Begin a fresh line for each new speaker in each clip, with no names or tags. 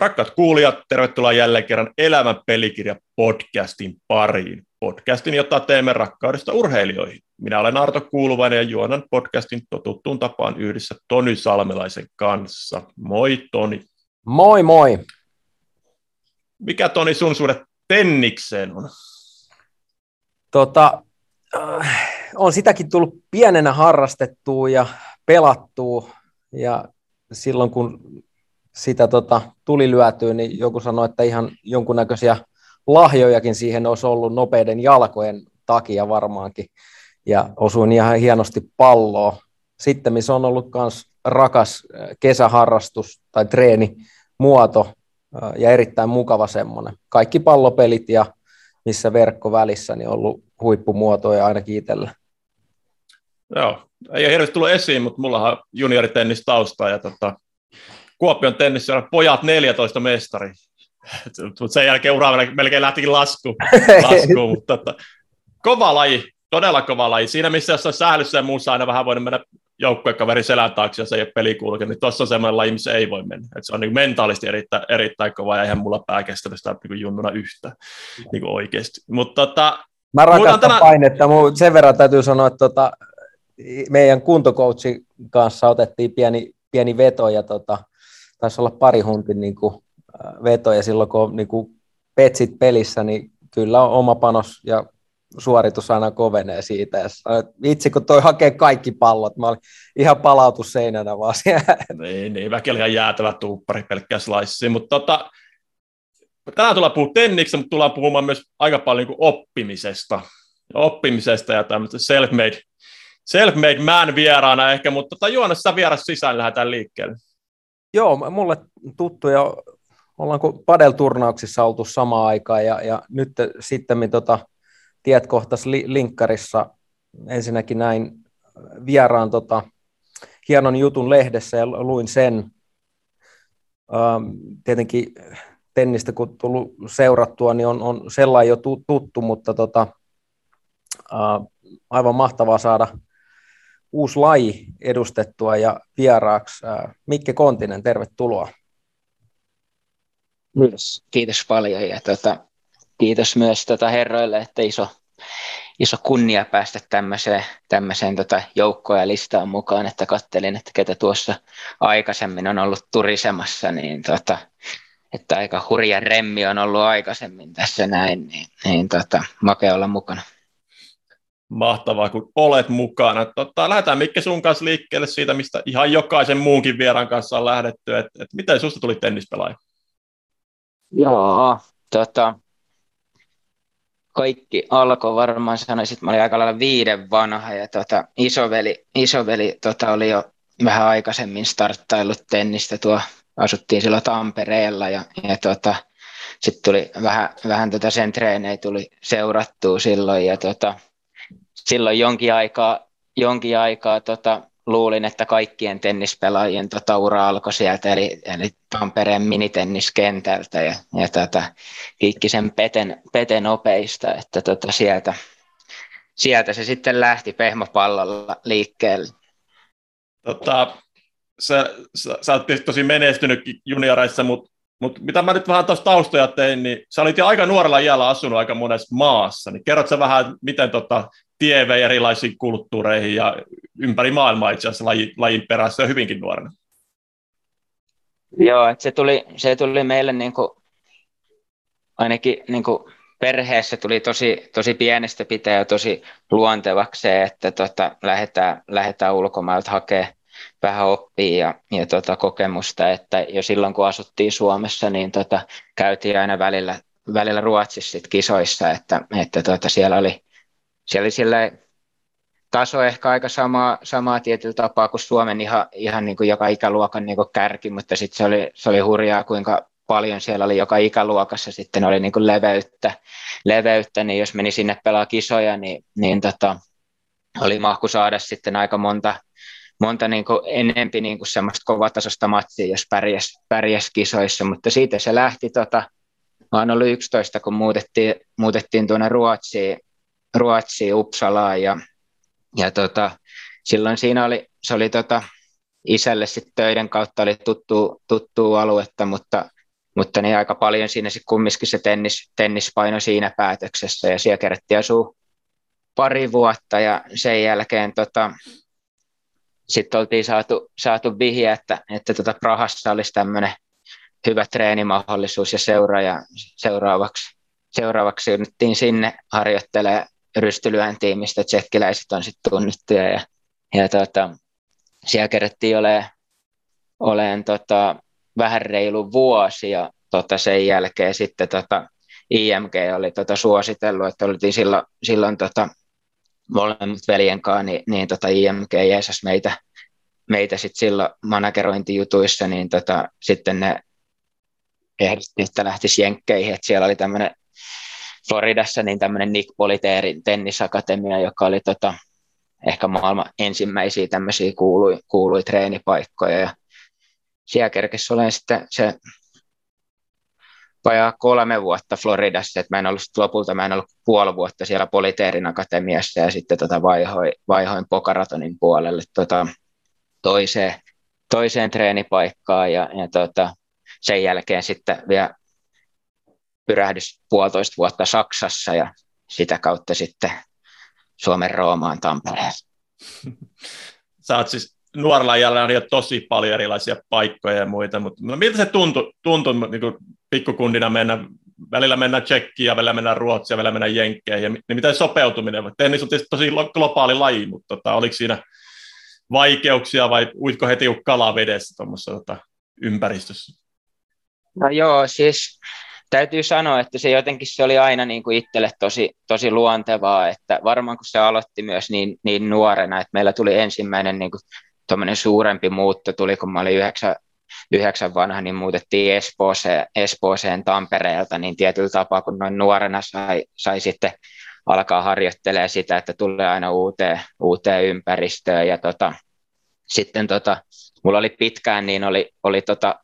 Rakkaat kuulijat, tervetuloa jälleen kerran Elämän pelikirja podcastin pariin. Podcastin, jota teemme rakkaudesta urheilijoihin. Minä olen Arto Kuuluvainen ja juonan podcastin totuttuun tapaan yhdessä Toni Salmelaisen kanssa. Moi Toni.
Moi moi.
Mikä Toni sun suhde tennikseen on?
Tota, äh, on sitäkin tullut pienenä harrastettua ja pelattua ja silloin kun sitä tota, tuli lyötyä, niin joku sanoi, että ihan jonkunnäköisiä lahjojakin siihen olisi ollut nopeiden jalkojen takia varmaankin. Ja osuin ihan hienosti palloa. Sitten missä on ollut myös rakas äh, kesäharrastus tai treeni muoto äh, ja erittäin mukava semmoinen. Kaikki pallopelit ja missä verkko välissä, niin on ollut huippumuotoja ainakin itsellä.
Joo, ei ole hirveästi tullut esiin, mutta mulla on junioritennis taustaa ja tota, Kuopion tennissä pojat 14 mestari. Mutta sen jälkeen ura melkein lähti lasku, lasku mutta tota, kova laji, todella kova laji. Siinä missä jossain sählyssä ja muussa aina vähän voinut mennä joukkuekaveri selän taakse, jos ei ole peli kulke, niin tuossa on semmoinen laji, missä ei voi mennä. Et se on niin mentaalisti erittäin, erittäin kova ja eihän mulla pää kestä sitä niin junnuna yhtä niin oikeasti. Mutta tota,
Mä rakastan tänä... painetta, mutta sen verran täytyy sanoa, että tota, meidän kuntokoutsin kanssa otettiin pieni, pieni veto ja tota, taisi olla pari huntin niin kuin, vetoja silloin, kun on niin kuin petsit pelissä, niin kyllä on oma panos ja suoritus aina kovenee siitä. Ja vitsi, kun toi hakee kaikki pallot, mä olin ihan palautus seinänä vaan siellä.
Niin, niin väki oli ihan jäätävä tuuppari pelkkää slice. Mutta tota, tänään tullaan puhumaan tenniksi, mutta tullaan puhumaan myös aika paljon niin oppimisesta. Oppimisesta ja tämmöistä self-made, self-made man vieraana ehkä, mutta tota, Joonas, sä vieras sisään lähdetään liikkeelle.
Joo, mulle tuttu ja ollaanko padelturnauksissa oltu samaan aikaan ja, ja nyt sitten tota, tiet kohtas li, linkkarissa ensinnäkin näin vieraan tota, hienon jutun lehdessä ja luin sen. Ähm, tietenkin tennistä kun tullut seurattua, niin on, on sellainen jo tuttu, mutta tota, äh, aivan mahtavaa saada uusi laji edustettua ja vieraaksi. Mikke Kontinen, tervetuloa.
Kiitos, kiitos paljon ja tuota, kiitos myös tuota herroille, että iso, iso kunnia päästä tämmöiseen, tämmöiseen tota joukkoon ja listaan mukaan, että kattelin, että ketä tuossa aikaisemmin on ollut turisemassa, niin tota, että aika hurja remmi on ollut aikaisemmin tässä näin, niin, niin tota, makea olla mukana
mahtavaa, kun olet mukana. Tota, lähdetään Mikke sun kanssa liikkeelle siitä, mistä ihan jokaisen muunkin vieran kanssa on lähdetty. Et, et miten susta tuli tennispelaaja?
Joo, tota, kaikki alkoi varmaan sanoisin, että mä olin aika lailla viiden vanha ja tota, isoveli, isoveli tota, oli jo vähän aikaisemmin starttaillut tennistä tuo, asuttiin silloin Tampereella ja, ja tota, sitten tuli vähän, vähän tota sen treenejä tuli seurattua silloin ja tota, silloin jonkin aikaa, jonkin aikaa tota, luulin, että kaikkien tennispelaajien tota, ura alkoi sieltä, eli, eli Tampereen minitenniskentältä ja, ja tota, Kiikkisen peten, peten opeista, että tota, sieltä, sieltä se sitten lähti pehmopallolla liikkeelle.
Tota, sä, sä, sä oot tosi menestynyt junioreissa, mutta mutta mitä mä nyt vähän tuossa taustoja tein, niin sä olit jo aika nuorella iällä asunut aika monessa maassa, niin kerrotko vähän, miten tota, tie vei erilaisiin kulttuureihin ja ympäri maailmaa itse asiassa lajin, lajin perässä hyvinkin nuorena?
Joo, että se tuli, se tuli meille niin kuin, ainakin niin kuin perheessä tuli tosi, tosi pienestä pitää tosi luontevaksi se, että tota, lähdetään, lähdetään ulkomailta hakemaan vähän oppia ja, ja tota, kokemusta, että jo silloin kun asuttiin Suomessa, niin tota, käytiin aina välillä, välillä Ruotsissa sit kisoissa, että, että tota, siellä oli, siellä oli sille taso ehkä aika samaa, samaa tietyllä tapaa kuin Suomen ihan, ihan niin kuin joka ikäluokan niin kuin kärki, mutta sitten se oli, se oli hurjaa, kuinka paljon siellä oli joka ikäluokassa sitten oli niin kuin leveyttä, leveyttä, niin jos meni sinne pelaa kisoja, niin, niin tota, oli mahku saada sitten aika monta, monta niin kuin enempi niin kuin semmoista kovatasosta matsia, jos pärjäs, pärjäs kisoissa, mutta siitä se lähti, tota, mä oon ollut 11, kun muutettiin, muutettiin tuonne Ruotsiin, Ruotsiin Uppsalaan ja, ja tota, silloin siinä oli, se oli tota, isälle sitten töiden kautta oli tuttu, tuttu aluetta, mutta mutta niin aika paljon siinä sitten kumminkin se tennis, tennispaino siinä päätöksessä ja siellä kerättiin asua pari vuotta ja sen jälkeen tota, sitten oltiin saatu, saatu vihje, että, että tota Prahassa olisi tämmöinen hyvä treenimahdollisuus ja seuraaja seuraavaksi, seuraavaksi yritettiin sinne harjoittelemaan rystylyöntiin, mistä tsekkiläiset on sitten tunnettuja ja, ja tota, siellä kerättiin olemaan, olen tota, vähän reilu vuosi ja tota, sen jälkeen sitten tota, IMG oli tota, suositellut, että oltiin silloin, silloin tota, molemmat veljen kanssa, niin, niin tota, IMG jeesas meitä, meitä sitten silloin managerointijutuissa, niin tota, sitten ne ehdotti, että lähtisi Jenkkeihin, että siellä oli tämmöinen Floridassa niin tämmöinen Nick Politeerin tennisakatemia, joka oli tota, ehkä maailman ensimmäisiä tämmöisiä kuului, kuului treenipaikkoja. Ja siellä kerkesi olen sitten se vajaa kolme vuotta Floridassa, että mä en ollut lopulta, mä en ollut puoli vuotta siellä Politeerin akatemiassa ja sitten tota vaihoin, vaihoin Pokaratonin puolelle tota toiseen, toiseen treenipaikkaan ja, ja tota, sen jälkeen sitten vielä pyrähdys puolitoista vuotta Saksassa ja sitä kautta sitten Suomen Roomaan Tampereen.
Sä oot siis nuorella iällä jo tosi paljon erilaisia paikkoja ja muita, mutta no, miltä se tuntui, tuntui niin kuin pikkukundina mennä, välillä mennä Tsekkiin ja välillä mennä Ruotsiin ja välillä mennä Jenkkeihin, ja niin miten sopeutuminen, tennis on tietysti tosi globaali laji, mutta tota, oliko siinä vaikeuksia vai uitko heti kalavedessä tuommoisessa tota, ympäristössä?
No joo, siis täytyy sanoa, että se jotenkin se oli aina niin kuin itselle tosi, tosi luontevaa, että varmaan kun se aloitti myös niin, niin nuorena, että meillä tuli ensimmäinen niin kuin suurempi muutto, tuli kun mä olin yhdeksän, yhdeksän vanha, niin muutettiin Espooseen, Espooseen Tampereelta, niin tietyllä tapaa, kun noin nuorena sai, sai sitten alkaa harjoittelemaan sitä, että tulee aina uuteen, uuteen ympäristöön ja tota, sitten tota, mulla oli pitkään, niin oli, oli tota,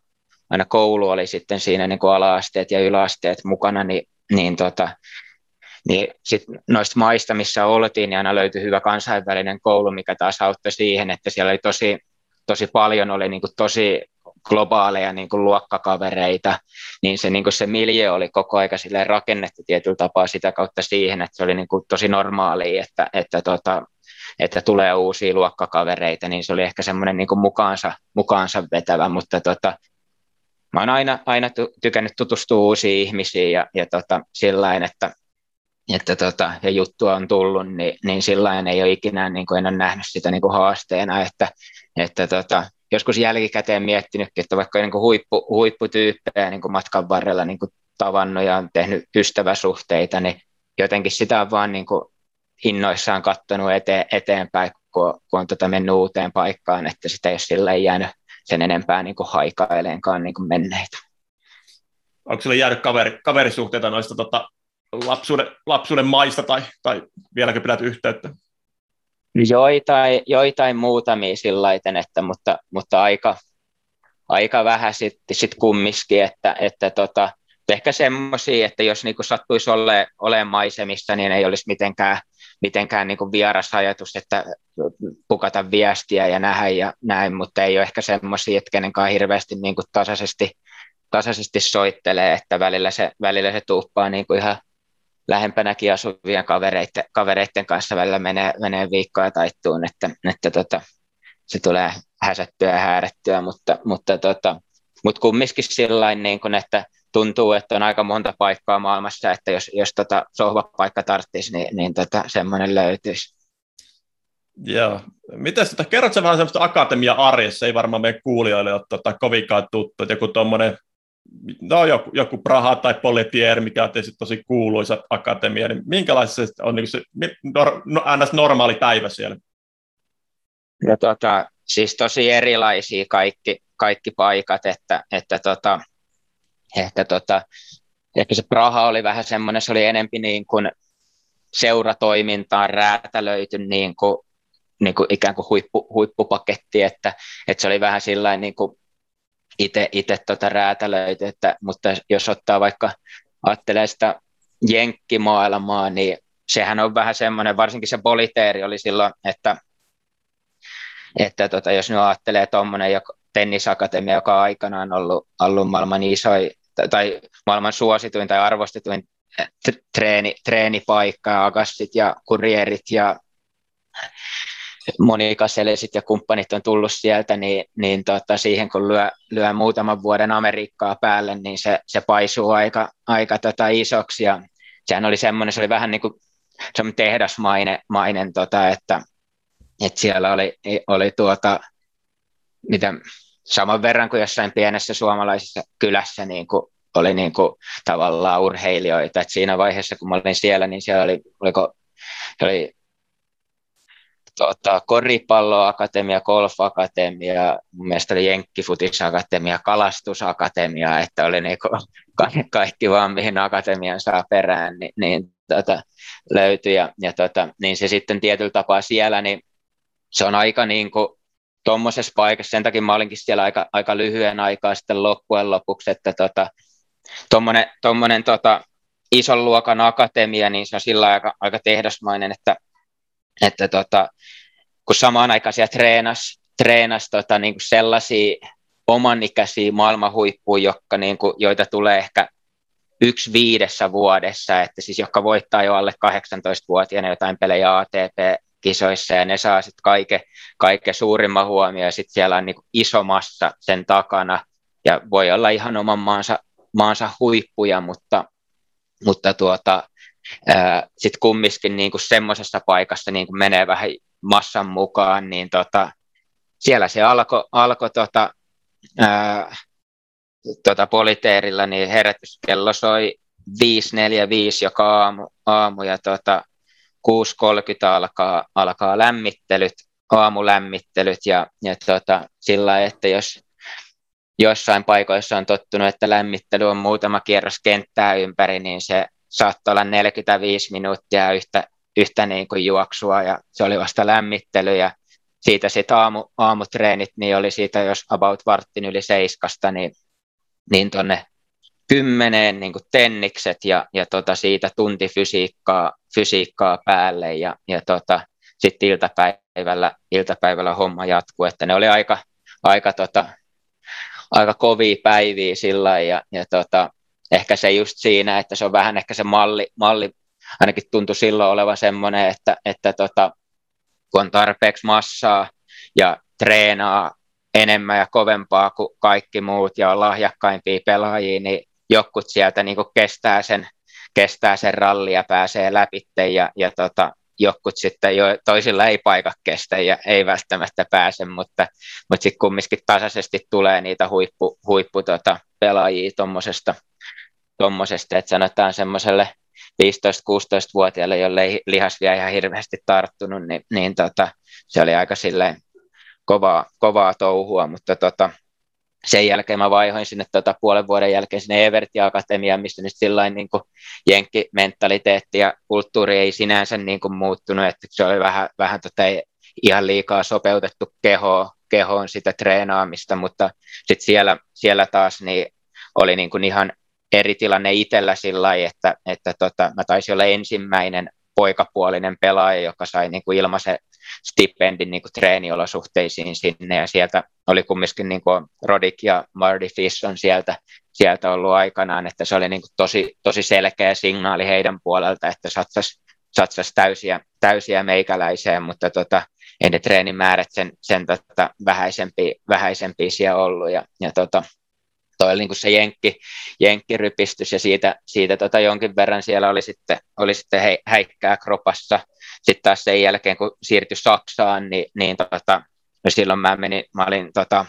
aina koulu oli sitten siinä niin kuin ala-asteet ja yläasteet mukana, niin, niin, tota, niin sit noista maista, missä oltiin, niin aina löytyi hyvä kansainvälinen koulu, mikä taas auttoi siihen, että siellä oli tosi, tosi paljon, oli niin kuin tosi globaaleja niin kuin luokkakavereita, niin se, niin kuin se milje oli koko aika rakennettu tietyllä tapaa sitä kautta siihen, että se oli niin kuin tosi normaalia, että, että, tota, että tulee uusia luokkakavereita, niin se oli ehkä semmoinen niin mukaansa, mukaansa vetävä, mutta tota, mä oon aina, aina tykännyt tutustua uusiin ihmisiin ja, ja tota, sillain, että, että tota, ja juttua on tullut, niin, niin sillain ei ole ikinä niin kuin en ole nähnyt sitä niin kuin haasteena, että, että tota, joskus jälkikäteen miettinytkin, että vaikka niin kuin huippu, huipputyyppejä niin kuin matkan varrella niin kuin tavannut ja on tehnyt ystäväsuhteita, niin jotenkin sitä on vaan niin kuin innoissaan katsonut eteen, eteenpäin, kun, kun on tota mennyt uuteen paikkaan, että sitä ei ole sillä jäänyt sen enempää niin kuin haikaileenkaan niin kuin menneitä.
Onko sinulle jäänyt kaveri, kaverisuhteita noista tota, lapsuuden, lapsuuden maista tai, tai vieläkö pidät yhteyttä?
Joitain, joitain muutamia sillä että, mutta, mutta aika, aika vähän sitten sit kumminkin, että, että tota, ehkä semmoisia, että jos niinku sattuisi olemaan ole maisemista, niin ei olisi mitenkään, mitenkään niinku vieras ajatus, että pukata viestiä ja nähdä ja näin, mutta ei ole ehkä semmoisia, että kenenkaan hirveästi niinku tasaisesti, tasaisesti soittelee, että välillä se, välillä se tuuppaa niinku ihan lähempänäkin asuvien kavereiden, kavereiden kanssa välillä menee, menee viikkoja taittuun, että, että tota, se tulee häsättyä ja häädettyä, mutta, mutta, tota, mutta kumminkin sillä niin että tuntuu, että on aika monta paikkaa maailmassa, että jos, jos tota sohvapaikka tarttisi, niin, niin tota, semmoinen löytyisi.
Joo. Miten tota, kerrot sä vähän semmoista akatemia-arjessa, ei varmaan meidän kuulijoille ole tota, kovinkaan tuttu, että joku tuommoinen no joku, joku Praha tai Politier, mikä on tietysti tosi kuuluisa akatemia, niin minkälaista se on niin se nor, no, ns. normaali päivä siellä?
Ja tota, siis tosi erilaisia kaikki, kaikki paikat, että, että tota, ehkä, tota, ehkä se Praha oli vähän semmoinen, se oli enempi niin kuin seuratoimintaan räätälöity niin kuin, niin kuin ikään kuin huippu, huippupaketti, että, että se oli vähän sillä niin kuin itse tota räätälöity, että, mutta jos ottaa vaikka, ajattelee sitä jenkkimaailmaa, niin sehän on vähän semmoinen, varsinkin se politeeri oli silloin, että, että tota, jos nyt ajattelee tuommoinen tennisakatemia, joka on aikanaan ollut, ollut maailman isoin tai maailman suosituin tai arvostetuin treeni, treenipaikka ja agassit ja kurierit ja monikaselesit ja kumppanit on tullut sieltä, niin, niin tota, siihen kun lyö, lyö muutaman vuoden Amerikkaa päälle, niin se, se paisuu aika, aika tota isoksi. Ja sehän oli semmoinen, se oli vähän niin kuin semmoinen tehdasmainen, mainen, tota, että, että siellä oli, oli tuota, mitä, saman verran kuin jossain pienessä suomalaisessa kylässä niin kuin oli niin kuin, tavallaan urheilijoita. Et siinä vaiheessa, kun mä olin siellä, niin siellä oli, oliko, oli tota, koripalloakatemia, golfakatemia, mun mielestä oli jenkkifutisakatemia, kalastusakatemia, että oli niinku kaikki vaan mihin akatemian saa perään, niin, niin tota, löytyi. Ja, ja tota, niin se sitten tietyllä tapaa siellä, niin se on aika niin kuin tuommoisessa paikassa, sen takia mä olinkin siellä aika, aika lyhyen aikaa sitten loppujen lopuksi, että tota, tuommoinen, tuommoinen tota, ison luokan akatemia, niin se on sillä aika, aika tehdasmainen, että, että tota, kun samaan aikaan siellä treenas, treenas tota, niin kuin sellaisia omanikäisiä maailmanhuippuja, jotka, niin kuin, joita tulee ehkä yksi viidessä vuodessa, että siis jotka voittaa jo alle 18-vuotiaana jotain pelejä ATP-kisoissa ja ne saa sitten kaiken, kaiken suurimman huomioon ja sitten siellä on niin iso massa sen takana. Ja voi olla ihan oman maansa, maansa huippuja, mutta, mutta tuota, sitten kumminkin niin semmoisessa paikassa niin kuin menee vähän massan mukaan, niin tota, siellä se alkoi alko, tota, tota politeerilla, niin herätyskello soi 5.45 joka aamu, aamu ja tota, 6.30 alkaa, alkaa lämmittelyt, aamulämmittelyt ja, ja tota, sillä että jos jossain paikoissa on tottunut, että lämmittely on muutama kierros kenttää ympäri, niin se saattoi olla 45 minuuttia yhtä, yhtä niin kuin juoksua ja se oli vasta lämmittely ja siitä sitten aamu, aamutreenit, niin oli siitä jos about varttin yli seiskasta, niin, niin tuonne kymmeneen niin tennikset ja, ja tota siitä tunti fysiikkaa, fysiikkaa päälle ja, ja tota, sitten iltapäivällä, iltapäivällä homma jatkuu, että ne oli aika, aika, tota, aika kovia päiviä sillä ja, ja tota, ehkä se just siinä, että se on vähän ehkä se malli, malli ainakin tuntui silloin oleva semmoinen, että, että tota, kun on tarpeeksi massaa ja treenaa enemmän ja kovempaa kuin kaikki muut ja on lahjakkaimpia pelaajia, niin jokut sieltä niin kuin kestää, sen, kestää sen ralli ja pääsee läpi ja, ja tota, jokut sitten jo toisilla ei paikka kestä ja ei välttämättä pääse, mutta, mutta sitten kumminkin tasaisesti tulee niitä huippu, huippu tota, pelaajia tuommoisesta, että sanotaan semmoiselle 15-16-vuotiaille, jolle ei lihas vielä ihan hirveästi tarttunut, niin, niin tota, se oli aika silleen kovaa, kovaa touhua, mutta tota, sen jälkeen mä vaihoin sinne tota, puolen vuoden jälkeen sinne Everti Akatemiaan, missä nyt sillain niin kuin jenkkimentaliteetti ja kulttuuri ei sinänsä niin kuin muuttunut, että se oli vähän, vähän tota, ihan liikaa sopeutettu kehoon, kehoon sitä treenaamista, mutta sitten siellä, siellä taas niin oli niin kuin ihan eri tilanne itsellä sillä lailla, että, että tota, mä taisin olla ensimmäinen poikapuolinen pelaaja, joka sai niin kuin ilmaisen stipendin niin kuin treeniolosuhteisiin sinne, ja sieltä oli kumminkin niin kuin Rodik ja Marty Fish on sieltä, sieltä ollut aikanaan, että se oli niin kuin tosi, tosi selkeä signaali heidän puolelta, että satsas, satsas täysiä, täysiä meikäläiseen, mutta tota, ei ne treenimäärät sen, sen tota, vähäisempiä, vähäisempiä siellä ollut, ja, ja tota, toi oli niin kuin se jenkki, jenkkirypistys ja siitä, siitä tota jonkin verran siellä oli sitten, oli sitten he, häikkää kropassa. Sitten taas sen jälkeen, kun siirtyi Saksaan, niin, niin tota, no silloin mä menin, mä olin tota,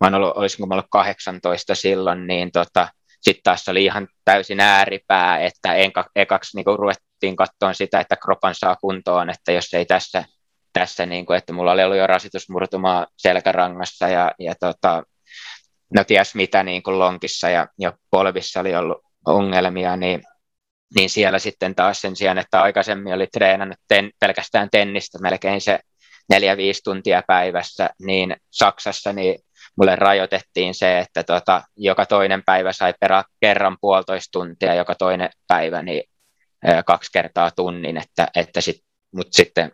mä olen ollut, olisinko mä ollut 18 silloin, niin tota, sitten taas oli ihan täysin ääripää, että enka, ekaksi niin ruvettiin katsoa sitä, että kropan saa kuntoon, että jos ei tässä, tässä niin kuin, että mulla oli ollut jo rasitusmurtumaa selkärangassa ja, ja tota, no ties mitä niin kuin lonkissa ja, ja polvissa oli ollut ongelmia, niin, niin siellä sitten taas sen sijaan, että aikaisemmin oli treenannut ten, pelkästään tennistä melkein se neljä-viisi tuntia päivässä, niin Saksassa niin mulle rajoitettiin se, että tota, joka toinen päivä sai perä kerran puolitoista tuntia, joka toinen päivä niin kaksi kertaa tunnin, että, että sit, mutta sitten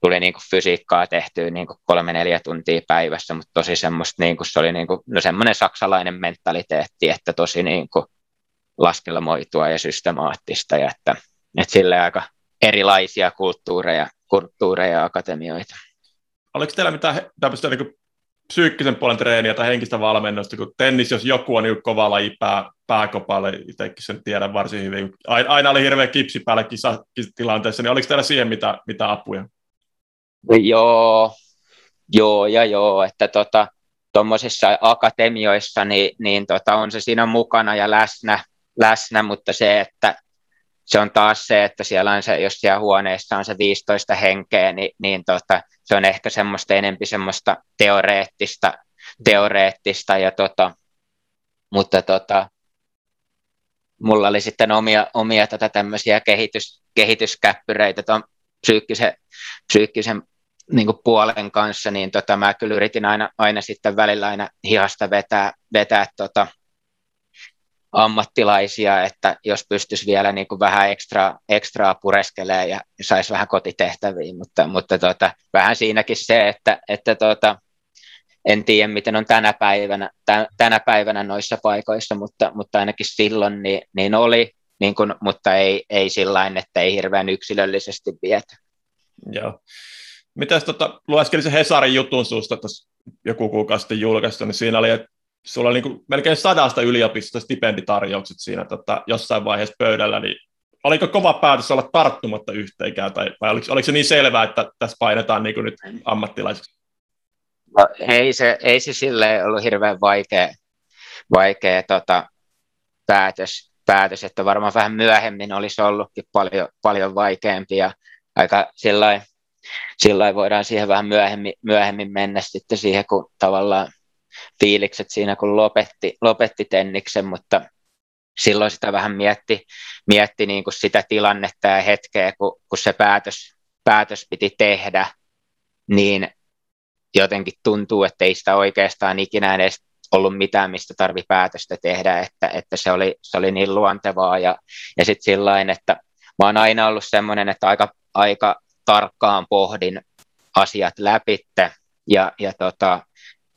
tuli niin kuin fysiikkaa tehtyä niin kuin kolme neljä tuntia päivässä, mutta tosi semmoista, niin kuin se oli niin kuin, no semmoinen saksalainen mentaliteetti, että tosi niin kuin laskelmoitua ja systemaattista ja että, että sille aika erilaisia kulttuureja, kulttuureja ja akatemioita.
Oliko teillä mitään tämmöistä niin psyykkisen puolen treeniä tai henkistä valmennusta, kun tennis, jos joku on niin kova laji pää, pääkopalle, itsekin sen tiedän varsin hyvin. Aina oli hirveä kipsi päällä kisatilanteessa, niin oliko teillä siihen mitä, mitä apuja?
Joo, joo ja joo, että tota, tuommoisissa akatemioissa niin, niin tota, on se siinä mukana ja läsnä, läsnä, mutta se, että se on taas se, että siellä on se, jos siellä huoneessa on se 15 henkeä, niin, niin tota, se on ehkä semmoista enempi semmoista teoreettista, teoreettista ja tota, mutta tota, mulla oli sitten omia, omia tätä tota tämmöisiä kehitys, kehityskäppyreitä tuon psyykkisen, psyykkisen niin puolen kanssa, niin tota, mä kyllä yritin aina, aina sitten välillä aina hihasta vetää, vetää tota, ammattilaisia, että jos pystyisi vielä niin kuin vähän ekstra, ekstraa pureskelee ja saisi vähän kotitehtäviä, mutta, mutta tota, vähän siinäkin se, että, että tota, en tiedä miten on tänä päivänä, tänä päivänä noissa paikoissa, mutta, mutta ainakin silloin niin, niin oli, niin kuin, mutta ei, ei sillä että ei hirveän yksilöllisesti viety.
Joo. Mitäs tota, lueskelin se Hesarin jutun suusta joku kuukausi sitten julkaistu, niin siinä oli, että sulla oli niin melkein sadasta yliopistosta stipenditarjoukset siinä tota, jossain vaiheessa pöydällä, niin oliko kova päätös olla tarttumatta yhteenkään, tai vai oliko, oliko se niin selvää, että tässä painetaan niin nyt ammattilaisiksi?
No, ei, se, ei se sille ollut hirveän vaikea, vaikea tota, päätös, päätös, että varmaan vähän myöhemmin olisi ollutkin paljon, paljon vaikeampi ja aika sillä sillä voidaan siihen vähän myöhemmin, myöhemmin mennä sitten siihen, kun tavallaan fiilikset siinä, kun lopetti, lopetti Tenniksen, mutta silloin sitä vähän mietti, mietti niin kuin sitä tilannetta ja hetkeä, kun, kun se päätös, päätös piti tehdä, niin jotenkin tuntuu, että ei sitä oikeastaan ikinä edes ollut mitään, mistä tarvi päätöstä tehdä, että, että se, oli, se oli niin luontevaa ja, ja sitten sillä että mä oon aina ollut semmoinen, että aika, aika tarkkaan pohdin asiat läpitte ja, ja tota,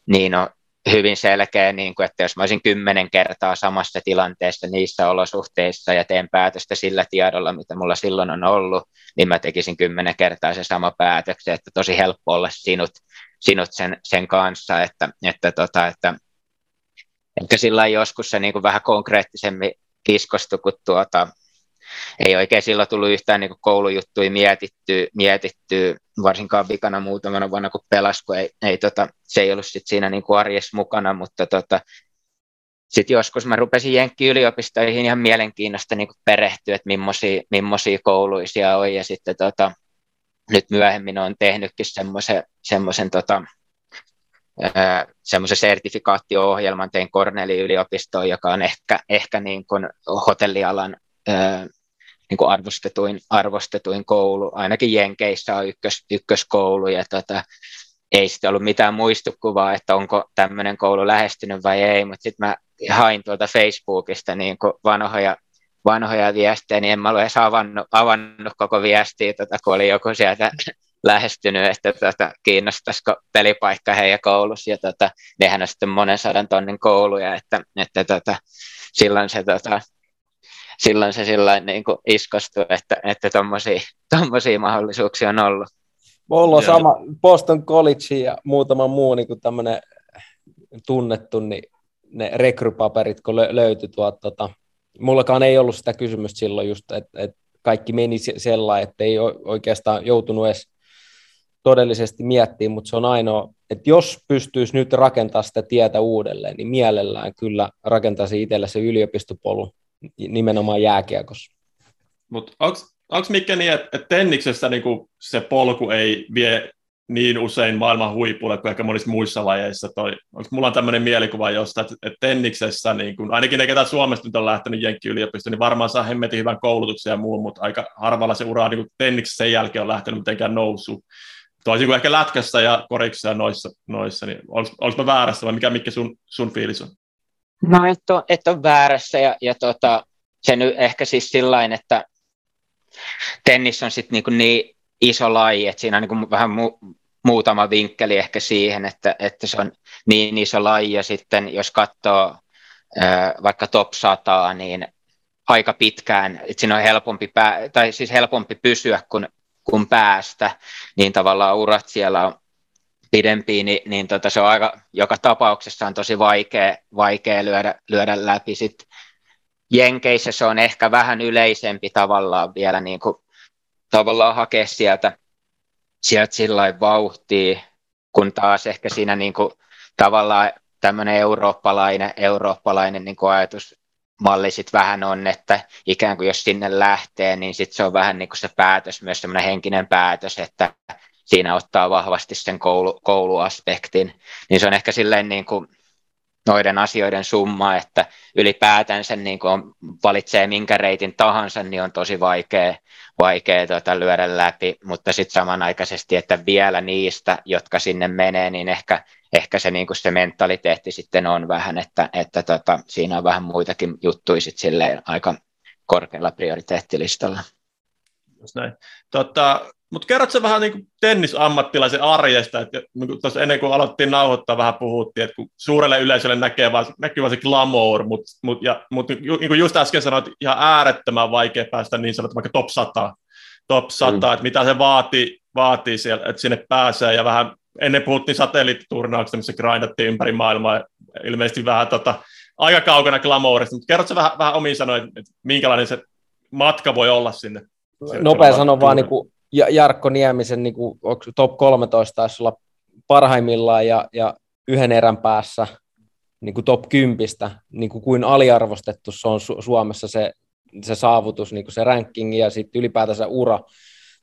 niin on hyvin selkeä, niin kuin, että jos mä olisin kymmenen kertaa samassa tilanteessa niissä olosuhteissa ja teen päätöstä sillä tiedolla, mitä mulla silloin on ollut, niin mä tekisin kymmenen kertaa se sama päätöksen, että tosi helppo olla sinut, sinut sen, sen kanssa, että, että, tota, että ehkä sillä joskus se niin kuin vähän konkreettisemmin iskostui, kun tuota, ei oikein silloin tullut yhtään niin koulujuttuja mietittyä, mietittyä, varsinkaan vikana muutamana vuonna, kun pelasi, kun ei, ei tota, se ei ollut sit siinä niin arjessa mukana, mutta tota, sitten joskus mä rupesin Jenkki-yliopistoihin ihan mielenkiinnosta niin perehtyä, että millaisia, millaisia kouluisia on, ja sitten tota, nyt myöhemmin on tehnytkin semmoisen semmoisen tota, semmoisen sertifikaattio-ohjelman tein Cornelin yliopistoon, joka on ehkä, ehkä niin kuin hotellialan niin kuin arvostetuin, arvostetuin koulu, ainakin Jenkeissä on ykkös, ykköskoulu, ja tota, ei sitten ollut mitään muistukuvaa, että onko tämmöinen koulu lähestynyt vai ei, mutta sitten mä hain tuolta Facebookista niin kuin vanhoja, vanhoja viestejä, niin en mä ole edes avannut, avannut koko viestiä, tota, kun oli joku sieltä lähestynyt, että tota, kiinnostaisiko pelipaikka heidän koulussa, ja tota, nehän on sitten monen sadan tonnin kouluja, että, että tota, silloin se tota, silloin se sillä niin kuin iskostui, että, että tommosia, mahdollisuuksia on ollut.
Mulla on sama Boston College ja muutama muu niin kuin tämmöinen tunnettu, niin ne rekrypaperit, kun löytyi tuolta, tota, mullakaan ei ollut sitä kysymystä silloin just, että, että kaikki meni sellainen, että ei oikeastaan joutunut edes todellisesti miettimään, mutta se on ainoa, että jos pystyisi nyt rakentamaan sitä tietä uudelleen, niin mielellään kyllä rakentaisi itselle se yliopistopolu nimenomaan jääkiekossa.
Mutta onko Mikke niin, että, että tenniksessä niinku se polku ei vie niin usein maailman huipulle kuin ehkä monissa muissa lajeissa. Toi, onko mulla on tämmöinen mielikuva josta, että, että tenniksessä, niin kun, ainakin ne, ketä Suomesta nyt on lähtenyt Jenkki-yliopistoon, niin varmaan saa hemmetin hyvän koulutuksen ja muun, mutta aika harvalla se ura niin tenniksessä sen jälkeen on lähtenyt mitenkään nousu. Toisin kuin ehkä lätkässä ja koriksessa ja noissa, noissa niin olis mä väärässä vai mikä, mikä sun, sun fiilis on?
No, et ole, et ole väärässä ja, ja tota, se nyt ehkä siis sillain, että tennis on sitten niin, niin iso laji, että siinä on niin kuin vähän mu- muutama vinkkeli ehkä siihen, että, että se on niin iso laji, ja sitten jos katsoo vaikka top 100, niin aika pitkään, että siinä on helpompi, pää, tai siis helpompi pysyä kuin, kuin päästä, niin tavallaan urat siellä on pidempiä, niin, niin tota, se on aika, joka tapauksessa on tosi vaikea, vaikea lyödä, lyödä läpi. Sitten Jenkeissä se on ehkä vähän yleisempi tavallaan vielä niin kuin, tavallaan hakea sieltä, sieltä sillä vauhtia, kun taas ehkä siinä niin kuin, tavallaan tämmöinen eurooppalainen, eurooppalainen niin kuin ajatusmalli sitten vähän on, että ikään kuin jos sinne lähtee, niin sitten se on vähän niin kuin se päätös, myös semmoinen henkinen päätös, että siinä ottaa vahvasti sen koulu, kouluaspektin, niin se on ehkä silleen niin kuin noiden asioiden summa, että ylipäätänsä niin kuin valitsee minkä reitin tahansa, niin on tosi vaikea, vaikea tuota, lyödä läpi, mutta sitten samanaikaisesti, että vielä niistä, jotka sinne menee, niin ehkä, ehkä se, niin kuin se mentaliteetti sitten on vähän, että, että tota, siinä on vähän muitakin juttuja sitten aika korkealla prioriteettilistalla.
Näin. Tota, mutta kerrotko vähän niin tennisammattilaisen arjesta, että niin tuossa ennen kuin aloittiin nauhoittaa, vähän puhuttiin, että kun suurelle yleisölle näkee vaan, näkyy vaan se glamour, mutta mut, ja, mut, niin kuin just äsken sanoit, ihan äärettömän vaikea päästä niin sanottu vaikka top 100, top 100 mm. että mitä se vaatii, vaatii siellä, että sinne pääsee, ja vähän ennen puhuttiin satelliittiturnauksesta, missä grindattiin ympäri maailmaa, ilmeisesti vähän tota, aika kaukana glamourista, mutta kerrotko vähän, vähän omiin sanoin, että minkälainen se matka voi olla sinne?
Nopea sanon vaan niin kuin Jarkko Niemisen niin kuin, top 13 taisi olla parhaimmillaan ja, ja yhden erän päässä niin kuin top 10, niin kuin, kuin aliarvostettu se on Su- Suomessa se, se saavutus, niin kuin se ranking ja sitten ylipäätänsä ura,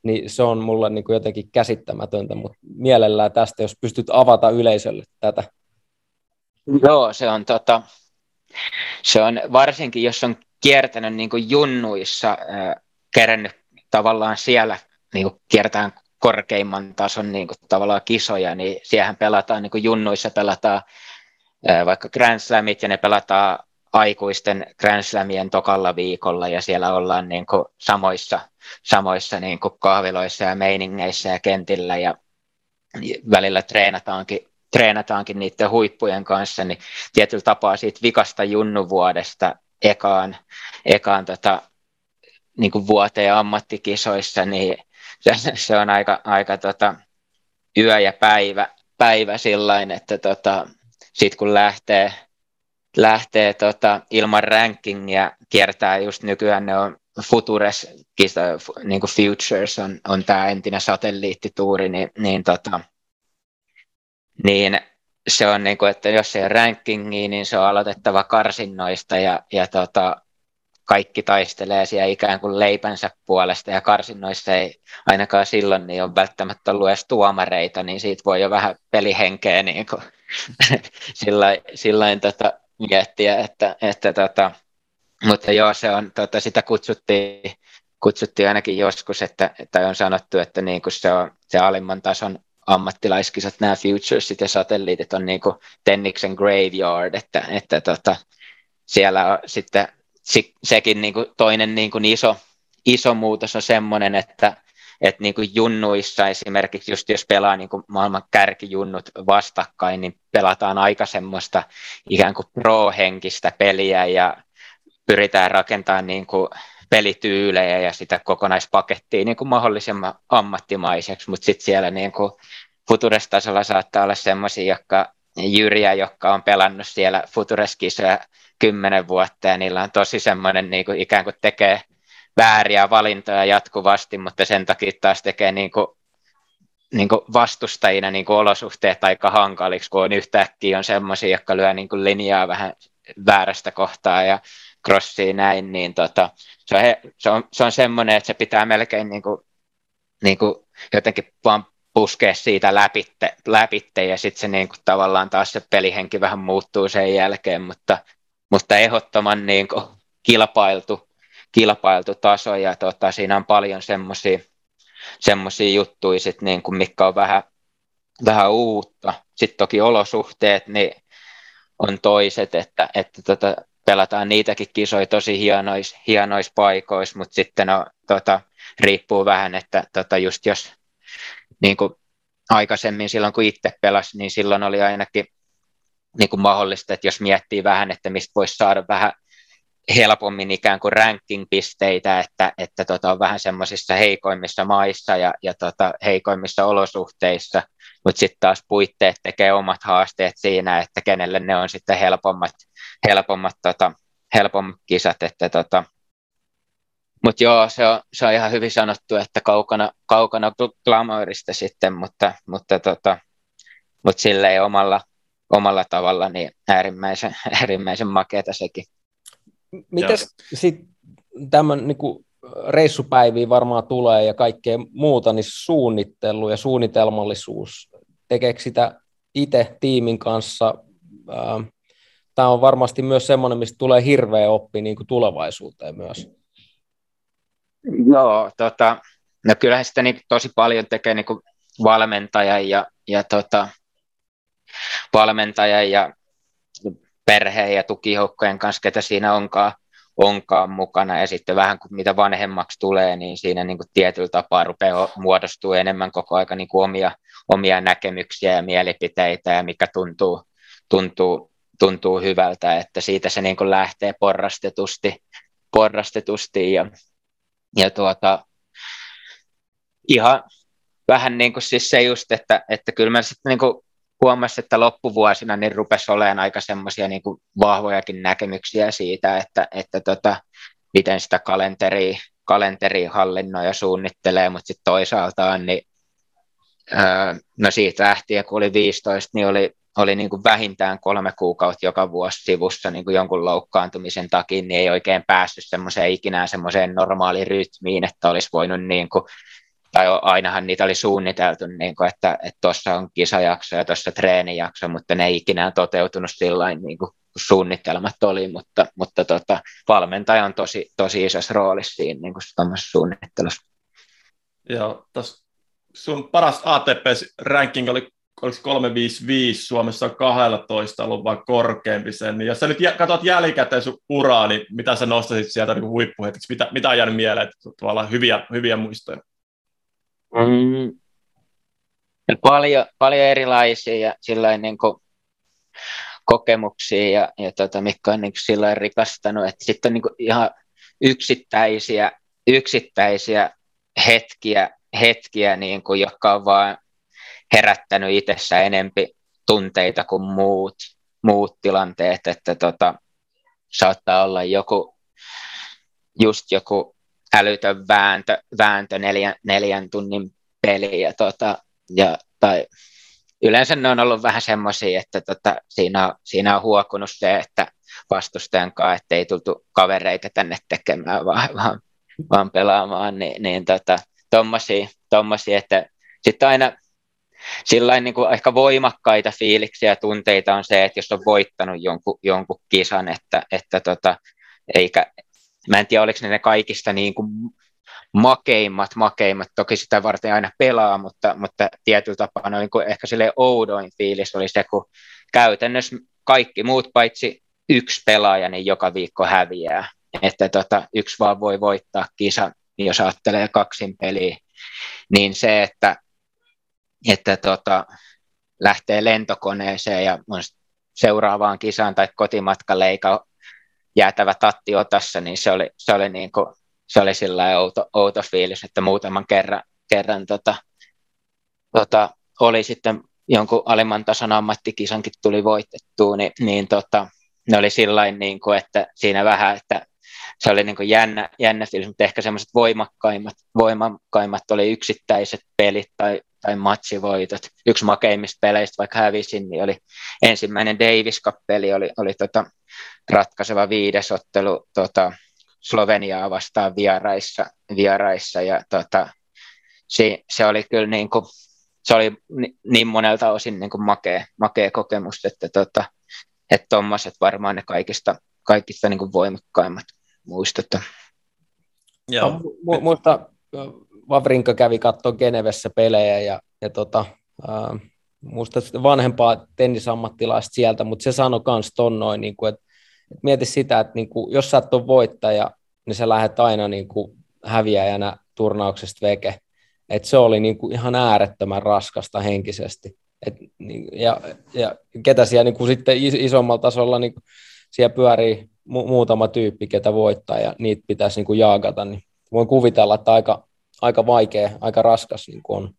niin se on mulle niin kuin jotenkin käsittämätöntä, mutta mielellään tästä, jos pystyt avata yleisölle tätä.
Joo, se on, tota, se on varsinkin, jos on kiertänyt niin kuin junnuissa, äh, kerännyt tavallaan siellä niin kuin kiertään korkeimman tason niin kuin tavallaan kisoja, niin siihen pelataan, niin kuin junnuissa pelataan vaikka Grand Slamit ja ne pelataan aikuisten Grand Slamien tokalla viikolla ja siellä ollaan niin kuin samoissa, samoissa niin kuin kahviloissa ja meiningeissä ja kentillä ja välillä treenataankin, treenataankin niiden huippujen kanssa, niin tietyllä tapaa siitä vikasta junnuvuodesta ekaan, ekaan tota, niin kuin vuoteen ammattikisoissa, niin se, se on aika, aika tota, yö ja päivä, päivä sillain, että tota, sitten kun lähtee, lähtee tota, ilman rankingia, kiertää just nykyään ne on Futures, niin kuin Futures on, on tämä entinen satelliittituuri, niin, niin, tota, niin se on niin kuin, että jos ei ole rankingia, niin se on aloitettava karsinnoista ja, ja tota, kaikki taistelee siellä ikään kuin leipänsä puolesta ja karsinnoissa ei ainakaan silloin niin on välttämättä ollut edes tuomareita, niin siitä voi jo vähän pelihenkeä niin kuin, sillain, sillain tota, miettiä, että, että tota, mutta joo, se on, tota, sitä kutsuttiin, kutsuttiin ainakin joskus, että, että on sanottu, että niin kuin se on se alimman tason ammattilaiskisat, nämä futuresit ja satelliitit on niin kuin Tenniksen graveyard, että, että tota, siellä on sitten sekin niin kuin toinen niin kuin iso, iso muutos on semmoinen, että, että niin kuin junnuissa esimerkiksi, just jos pelaa niin kuin maailman kärkijunnut vastakkain, niin pelataan aika semmoista ikään kuin pro-henkistä peliä ja pyritään rakentamaan niin kuin pelityylejä ja sitä kokonaispakettia niin kuin mahdollisimman ammattimaiseksi, mutta sitten siellä niin kuin Futures-tasolla saattaa olla semmoisia, jotka Jyriä, jotka on pelannut siellä Futures-kisoja kymmenen vuotta ja niillä on tosi semmoinen niin kuin ikään kuin tekee vääriä valintoja jatkuvasti, mutta sen takia taas tekee niin kuin, niin kuin vastustajina niin kuin olosuhteet aika hankaliksi, kun on yhtäkkiä on semmoisia, jotka lyö niin kuin linjaa vähän väärästä kohtaa ja crossiin näin, niin tota, se, on, se, on, se on semmoinen, että se pitää melkein niin kuin, niin kuin jotenkin vaan puskea siitä läpitte, läpitte ja sitten se niin kuin, tavallaan taas se pelihenki vähän muuttuu sen jälkeen, mutta mutta ehdottoman niin kuin kilpailtu, kilpailtu taso ja tota, siinä on paljon semmoisia juttuja, sit, niin kuin, mikä on vähän, vähän uutta. Sitten toki olosuhteet niin on toiset, että, että tota, pelataan niitäkin kisoja tosi hienoissa hienois paikoissa, mutta sitten on tota, riippuu vähän, että tota, just jos niin kuin aikaisemmin silloin kun itse pelasi, niin silloin oli ainakin niin kuin mahdollista, että jos miettii vähän, että mistä voisi saada vähän helpommin ikään kuin ranking-pisteitä, että, että tota, on vähän semmoisissa heikoimmissa maissa ja, ja tota, heikoimmissa olosuhteissa, mutta sitten taas puitteet tekee omat haasteet siinä, että kenelle ne on sitten helpommat, helpommat, tota, helpommat kisat, että tota, mutta joo, se on, se on ihan hyvin sanottu, että kaukana, kaukana glamourista sitten, mutta, mutta, tota, mutta silleen omalla, omalla tavalla niin äärimmäisen, äärimmäisen makeata sekin.
Mites sitten tämän niin reissupäiviä varmaan tulee ja kaikkea muuta, niin suunnittelu ja suunnitelmallisuus, tekeekö sitä itse tiimin kanssa? Tämä on varmasti myös semmoinen, mistä tulee hirveä oppi niin kuin tulevaisuuteen myös.
Joo, tota, no kyllähän sitä niin tosi paljon tekee niin valmentaja ja, ja tota, valmentaja ja perheen ja tukihoukkojen kanssa, ketä siinä onkaan, onkaan mukana. Ja sitten vähän kuin mitä vanhemmaksi tulee, niin siinä niin kuin tietyllä tapaa rupeaa muodostua enemmän koko aika niin kuin omia, omia näkemyksiä ja mielipiteitä ja mikä tuntuu, tuntuu, tuntuu hyvältä, että siitä se niin kuin lähtee porrastetusti, porrastetusti ja, ja tuota, ihan vähän niin kuin siis se just, että, että kyllä mä sitten niin kuin huomasi, että loppuvuosina niin rupesi olemaan aika semmoisia niin vahvojakin näkemyksiä siitä, että, että tota, miten sitä kalenteria, kalenteria hallinnoi ja suunnittelee, mutta sitten toisaaltaan niin, öö, no siitä lähtien, kun oli 15, niin oli, oli niin kuin vähintään kolme kuukautta joka vuosi sivussa niin kuin jonkun loukkaantumisen takia, niin ei oikein päässyt semmoiseen ikinä semmoiseen normaaliin rytmiin, että olisi voinut niin kuin tai ainahan niitä oli suunniteltu, niin kuin, että tuossa on kisajakso ja tuossa treenijakso, mutta ne ei ikinä toteutunut sillä niin kuin suunnitelmat oli, mutta, mutta tota, valmentaja on tosi, tosi isossa roolissa siinä niin kuin suunnittelussa.
Joo, tos sun paras ATP-ranking oli oliko 355 Suomessa 12 ollut vaan korkeampi sen, niin jos sä nyt katsot jälkikäteen sun uraa, niin mitä sä nostasit sieltä niin huippuhetkeksi, mitä, mitä on jäänyt mieleen, että hyviä, hyviä muistoja?
Mm. Paljon, paljon erilaisia ja sillain niin kuin kokemuksia ja, ja tota, mikä on niin sillä rikastanut, että sitten on niin kuin ihan yksittäisiä, yksittäisiä hetkiä, hetkiä niin kuin, jotka on vaan herättänyt itsessä enempi tunteita kuin muut, muut tilanteet, että tota, saattaa olla joku, just joku älytön vääntö, vääntö neljän, neljän tunnin peli. Ja, tota, ja, tai yleensä ne on ollut vähän semmoisia, että tota, siinä, on, siinä on huokunut se, että vastustajan kanssa, että ei tultu kavereita tänne tekemään, vaan, vaan, vaan pelaamaan, niin, niin tota, tommosia, tommosia, että sitten aina sillä niin kuin ehkä voimakkaita fiiliksiä ja tunteita on se, että jos on voittanut jonkun, jonkun kisan, että, että tota, eikä, Mä en tiedä, oliko ne, ne kaikista niin kuin makeimmat, makeimmat, toki sitä varten aina pelaa, mutta, mutta tietyllä tapaa niin kuin ehkä sille oudoin fiilis oli se, kun käytännössä kaikki muut paitsi yksi pelaaja, niin joka viikko häviää. Että tota, yksi vaan voi voittaa kisa, jos ajattelee kaksin peliä. Niin se, että, että tota, lähtee lentokoneeseen ja on seuraavaan kisaan tai kotimatkalle eikä jäätävä tatti otassa, niin se oli, se oli, niin kuin, se oli sillä outo, outo fiilis, että muutaman kerran, kerran tota, tota, oli sitten jonkun alimman tason ammattikisankin tuli voitettua, niin, niin tota, ne oli sillä niin kuin, että siinä vähän, että se oli niin kuin jännä, jännä fiilis, mutta ehkä semmoiset voimakkaimmat, voimakkaimmat oli yksittäiset pelit tai, tai matsivoitot. Yksi makeimmista peleistä, vaikka hävisin, niin oli ensimmäinen Davis Cup-peli, oli, oli tota, ratkaiseva viidesottelu tota, Sloveniaa vastaan vieraissa, vieraissa ja tota, se, se, oli kyllä niin kuin, se oli niin monelta osin niin kuin makea, makea kokemus, että tota, että tuommoiset varmaan ne kaikista, kaikista niin kuin voimakkaimmat muistot.
Joo. Mu- muista Vavrinka kävi katsoa Genevessä pelejä ja, ja tota, äh, muista vanhempaa tennisammattilaista sieltä, mutta se sanoi myös ton noin, niin että, että mieti sitä, että niin jos sä et ole voittaja, niin sä lähdet aina niin kuin häviäjänä turnauksesta veke. Et se oli niin kuin ihan äärettömän raskasta henkisesti. Et, niin, ja, ja ketä siellä niin kuin sitten isommalla tasolla niin kuin siellä pyörii mu- muutama tyyppi, ketä voittaa ja niitä pitäisi niin kuin jaagata, niin voin kuvitella, että aika, aika vaikea, aika raskas niin kuin on.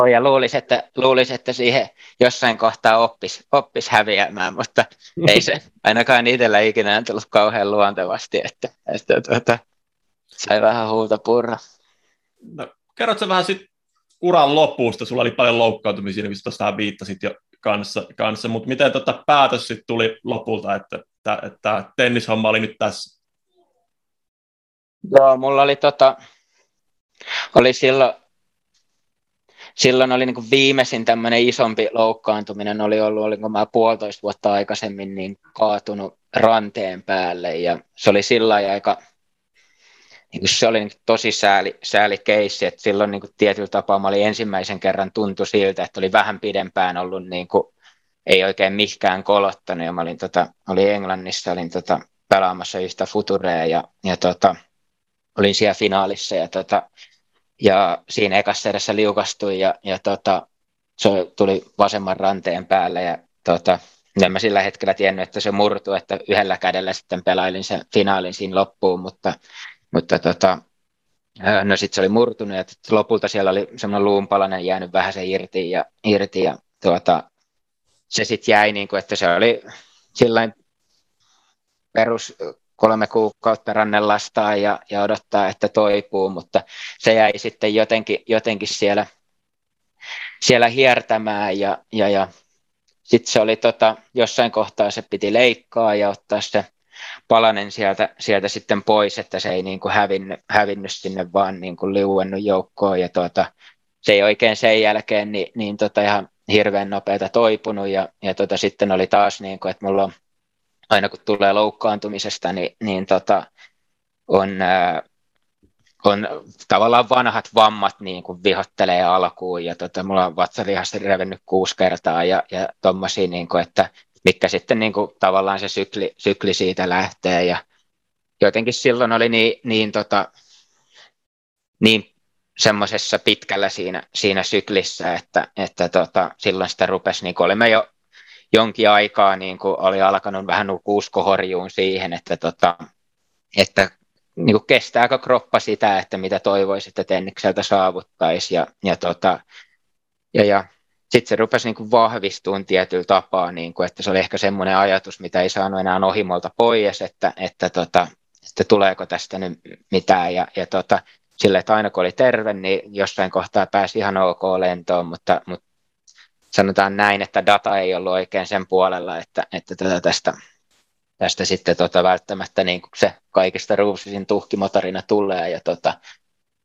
Voi ja luulisi, että, luulisi, että siihen jossain kohtaa oppisi oppis häviämään, mutta ei se ainakaan itsellä ikinä tullut kauhean luontevasti, että, että tuota, sai vähän huuta purra.
No, kerrotko vähän sitten uran lopusta? Sulla oli paljon loukkaantumisia, niin tuosta viittasit jo kanssa, kanssa. mutta miten tota päätös sitten tuli lopulta, että, että, että tennishomma oli nyt tässä?
Joo, mulla oli, tota, oli silloin, silloin oli niin viimeisin tämmöinen isompi loukkaantuminen. Oli ollut, olinko mä puolitoista vuotta aikaisemmin niin kaatunut ranteen päälle. Ja se oli sillä aika, niin se oli niin tosi sääli, sääli keissi, että silloin niin tietyllä tapaa mä olin ensimmäisen kerran tuntui siltä, että oli vähän pidempään ollut niin kuin, ei oikein mikään kolottanut. Ja mä olin, tota, olin Englannissa, olin tota, pelaamassa yhtä futurea ja, ja tota, olin siellä finaalissa ja, tota, ja siinä ekassa edessä liukastuin ja, ja tota, se tuli vasemman ranteen päälle ja tota, en mä sillä hetkellä tiennyt, että se murtui, että yhdellä kädellä sitten pelailin sen finaalin siinä loppuun, mutta, mutta tota, no sitten se oli murtunut ja lopulta siellä oli semmoinen luunpalanen jäänyt vähän se irti ja, irti ja tuota, se sitten jäi niin kuin, että se oli sillain perus kolme kuukautta rannelastaa ja, ja odottaa, että toipuu, mutta se jäi sitten jotenkin, jotenkin siellä, siellä hiertämään ja, ja, ja sitten se oli tota, jossain kohtaa se piti leikkaa ja ottaa se palanen sieltä, sieltä sitten pois, että se ei niin kuin hävinnyt, hävinnyt sinne vaan niin kuin liuennut joukkoon ja tota, se ei oikein sen jälkeen niin, niin tota ihan hirveän nopeata toipunut ja, ja tota, sitten oli taas niin kuin, että mulla on aina kun tulee loukkaantumisesta, niin, niin tota, on, ää, on tavallaan vanhat vammat niin kuin vihottelee alkuun ja tota, mulla on vatsalihasta revennyt kuusi kertaa ja, ja tommosia, niin kuin, että mikä sitten niin kuin, tavallaan se sykli, sykli siitä lähtee ja jotenkin silloin oli niin, niin, tota, niin semmoisessa pitkällä siinä, siinä syklissä, että, että tota, silloin sitä rupesi, niin olimme jo jonkin aikaa niin kuin oli alkanut vähän uskohorjuun siihen, että, tota, että niin kuin kestääkö kroppa sitä, että mitä toivoisi, että Tennikseltä saavuttaisi. Ja, ja, tota, ja, ja sitten se rupesi niin kuin vahvistumaan tietyllä tapaa, niin kuin, että se oli ehkä semmoinen ajatus, mitä ei saanut enää ohimolta pois, että, että, tota, että tuleeko tästä nyt mitään. Ja, ja tota, sille, että aina kun oli terve, niin jossain kohtaa pääsi ihan ok lentoon, mutta, mutta sanotaan näin, että data ei ollut oikein sen puolella, että, että tätä tästä, tästä sitten tota välttämättä niin kuin se kaikista ruusisin tuhkimotorina tulee. Ja tota,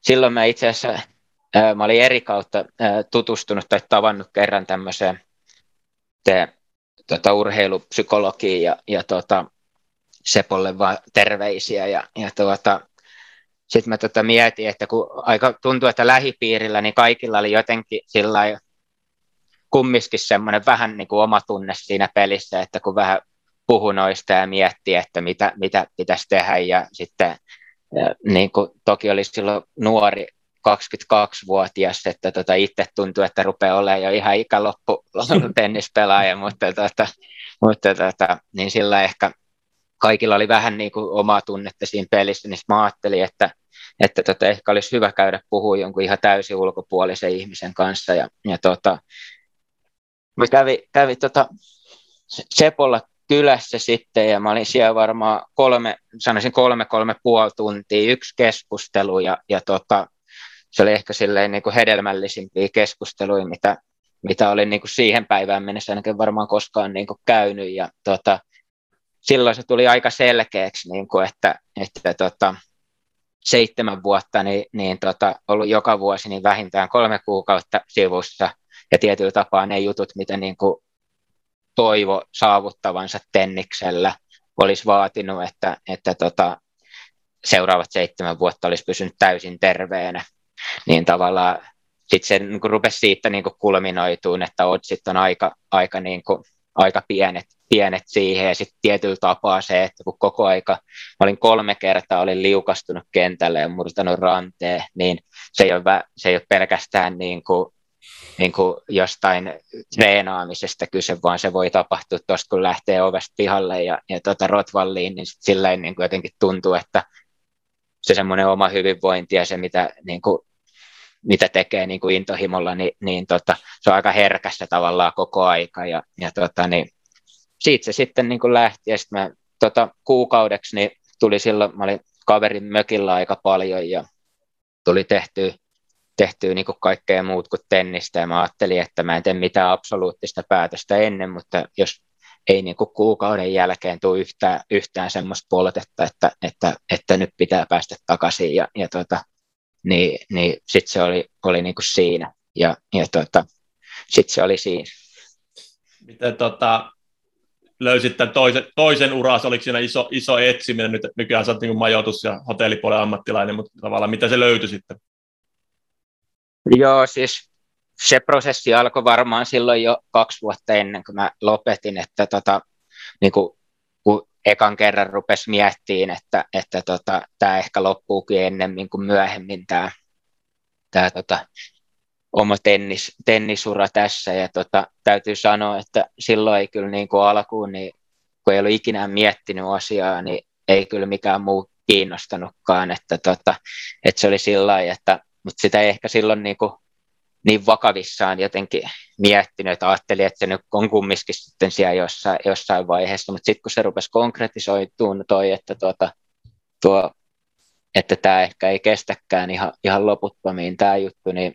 silloin mä itse asiassa, mä olin eri kautta tutustunut tai tavannut kerran tämmöiseen te, tota, urheilupsykologiin ja, ja tota, Sepolle vaan terveisiä ja, ja tuota, sitten mä tota mietin, että kun aika tuntuu, että lähipiirillä niin kaikilla oli jotenkin sillä kumminkin semmoinen vähän niin kuin oma tunne siinä pelissä, että kun vähän puhuu noista ja miettii, että mitä, mitä pitäisi tehdä ja sitten ja niin kuin, toki oli silloin nuori 22-vuotias, että tota, itse tuntui, että rupeaa olemaan jo ihan ikäloppu tennispelaaja, mutta, tota, mutta tota, niin sillä ehkä kaikilla oli vähän niin kuin omaa tunnetta siinä pelissä, niin mä ajattelin, että, että tota, ehkä olisi hyvä käydä puhua jonkun ihan täysin ulkopuolisen ihmisen kanssa. Ja, ja tota, Mä kävin, kävin tota Sepolla kylässä sitten ja mä olin siellä varmaan kolme, sanoisin kolme, kolme puoli tuntia, yksi keskustelu ja, ja tota, se oli ehkä silleen niin kuin hedelmällisimpiä keskusteluja, mitä, mitä olin niin kuin siihen päivään mennessä ainakin varmaan koskaan niin kuin käynyt ja tota, silloin se tuli aika selkeäksi, niin kuin, että, että tota, seitsemän vuotta niin, niin tota, ollut joka vuosi niin vähintään kolme kuukautta sivussa ja tietyllä tapaa ne jutut, mitä niin kuin toivo saavuttavansa Tenniksellä, olisi vaatinut, että, että tota, seuraavat seitsemän vuotta olisi pysynyt täysin terveenä, niin tavallaan sitten se niin rupesi siitä niin kulminoituun, että otsit on aika, aika niin kuin aika pienet, pienet siihen. Ja sitten tietyllä tapaa se, että kun koko aika olin kolme kertaa olin liukastunut kentälle ja murtanut ranteen, niin se ei ole, se ei ole pelkästään niin kuin, niin kuin jostain treenaamisesta kyse, vaan se voi tapahtua tuosta, kun lähtee ovesta pihalle ja, ja tuota Rotvalliin, niin silleen niin kuin jotenkin tuntuu, että se semmoinen oma hyvinvointi ja se, mitä, niin kuin, mitä tekee niin kuin intohimolla, niin, niin tota, se on aika herkässä tavallaan koko aika. Ja, ja tota, niin, siitä se sitten niin kuin lähti. Ja sitten mä tota, kuukaudeksi niin tuli silloin, mä olin kaverin mökillä aika paljon ja tuli tehtyä tehtyä niin kaikkea muut kuin tennistä. Ja mä ajattelin, että mä en tee mitään absoluuttista päätöstä ennen, mutta jos ei niin kuin kuukauden jälkeen tule yhtään, yhtään semmoista poltetta, että, että, että nyt pitää päästä takaisin. Ja, ja tota, niin, niin sitten se oli, oli niin kuin siinä. Ja, ja tota, sitten se oli siinä.
Miten tota, löysit tämän toisen, toisen uras, oliko siinä iso, iso etsiminen, nyt nykyään sä oot niin majoitus- ja hotellipuolen ammattilainen, mutta tavallaan mitä se löytyi sitten?
Joo, siis se prosessi alkoi varmaan silloin jo kaksi vuotta ennen kuin mä lopetin, että tota, niin kuin, kun ekan kerran rupesi miettimään, että, että tota, ehkä loppuukin ennemmin kuin myöhemmin tämä, tämä tota, oma tennis, tennisura tässä. Ja tota, täytyy sanoa, että silloin ei kyllä niin kuin alkuun, niin, kun ei ollut ikinä miettinyt asiaa, niin ei kyllä mikään muu kiinnostanutkaan. Että, tota, että se oli sillä lailla, että mutta sitä ei ehkä silloin niin, kuin niin vakavissaan jotenkin miettinyt, että ajattelin, että se nyt on kumminkin sitten siellä jossain, jossain vaiheessa, mutta sitten kun se rupesi konkretisoituun toi, että, tuota, tuo, että tämä ehkä ei kestäkään ihan, ihan loputtomiin tämä juttu, niin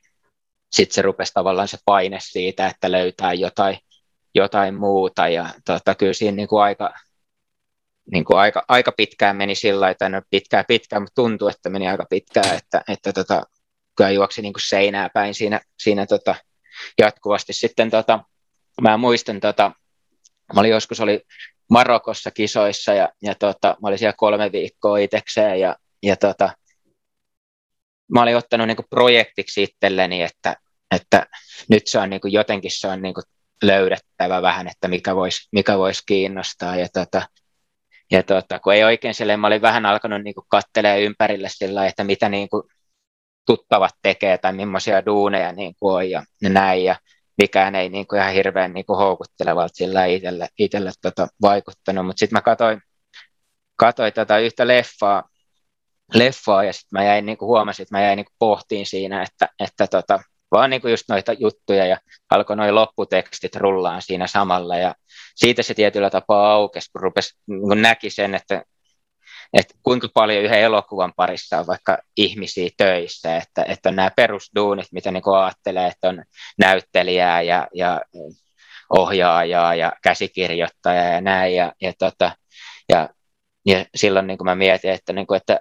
sitten se rupesi tavallaan se paine siitä, että löytää jotain, jotain muuta. Ja tuota, kyllä siinä niin kuin aika, niin kuin aika, aika pitkään meni sillä että no pitkään pitkään, mutta tuntuu, että meni aika pitkään, että, että tota, kyllä juoksi niin kuin seinää päin siinä, siinä tota, jatkuvasti. Sitten tota, mä muistan, tota, mä olin joskus oli Marokossa kisoissa ja, ja tota, mä olin siellä kolme viikkoa itsekseen ja, ja tota, mä olin ottanut niin kuin projektiksi itselleni, että, että nyt se on niin kuin, jotenkin se on niin kuin löydettävä vähän, että mikä voisi mikä vois kiinnostaa. Ja, tota, ja tota, kun ei oikein silleen, mä olin vähän alkanut niin kuin ympärille sillä että mitä niin kuin tuttavat tekee tai millaisia duuneja niin kuin on ja näin. Ja mikään ei niin kuin ihan hirveän niin kuin houkuttelevalta sillä itselle, itselle tota vaikuttanut. Mutta sitten mä katsoin, katsoin tätä yhtä leffaa, leffaa ja sitten mä jäin, niin kuin huomasin, että mä jäin niin kuin pohtiin siinä, että, että tota, vaan niin kuin just noita juttuja ja alkoi noin lopputekstit rullaan siinä samalla ja siitä se tietyllä tapaa aukesi, kun rupesi, niin kun näki sen, että että kuinka paljon yhden elokuvan parissa on vaikka ihmisiä töissä, että, että on nämä perusduunit, mitä niin ajattelee, että on näyttelijää ja, ja ohjaajaa ja käsikirjoittajaa ja näin, ja, ja, tota, ja, ja silloin niin kuin mä mietin, että, niin kuin, että,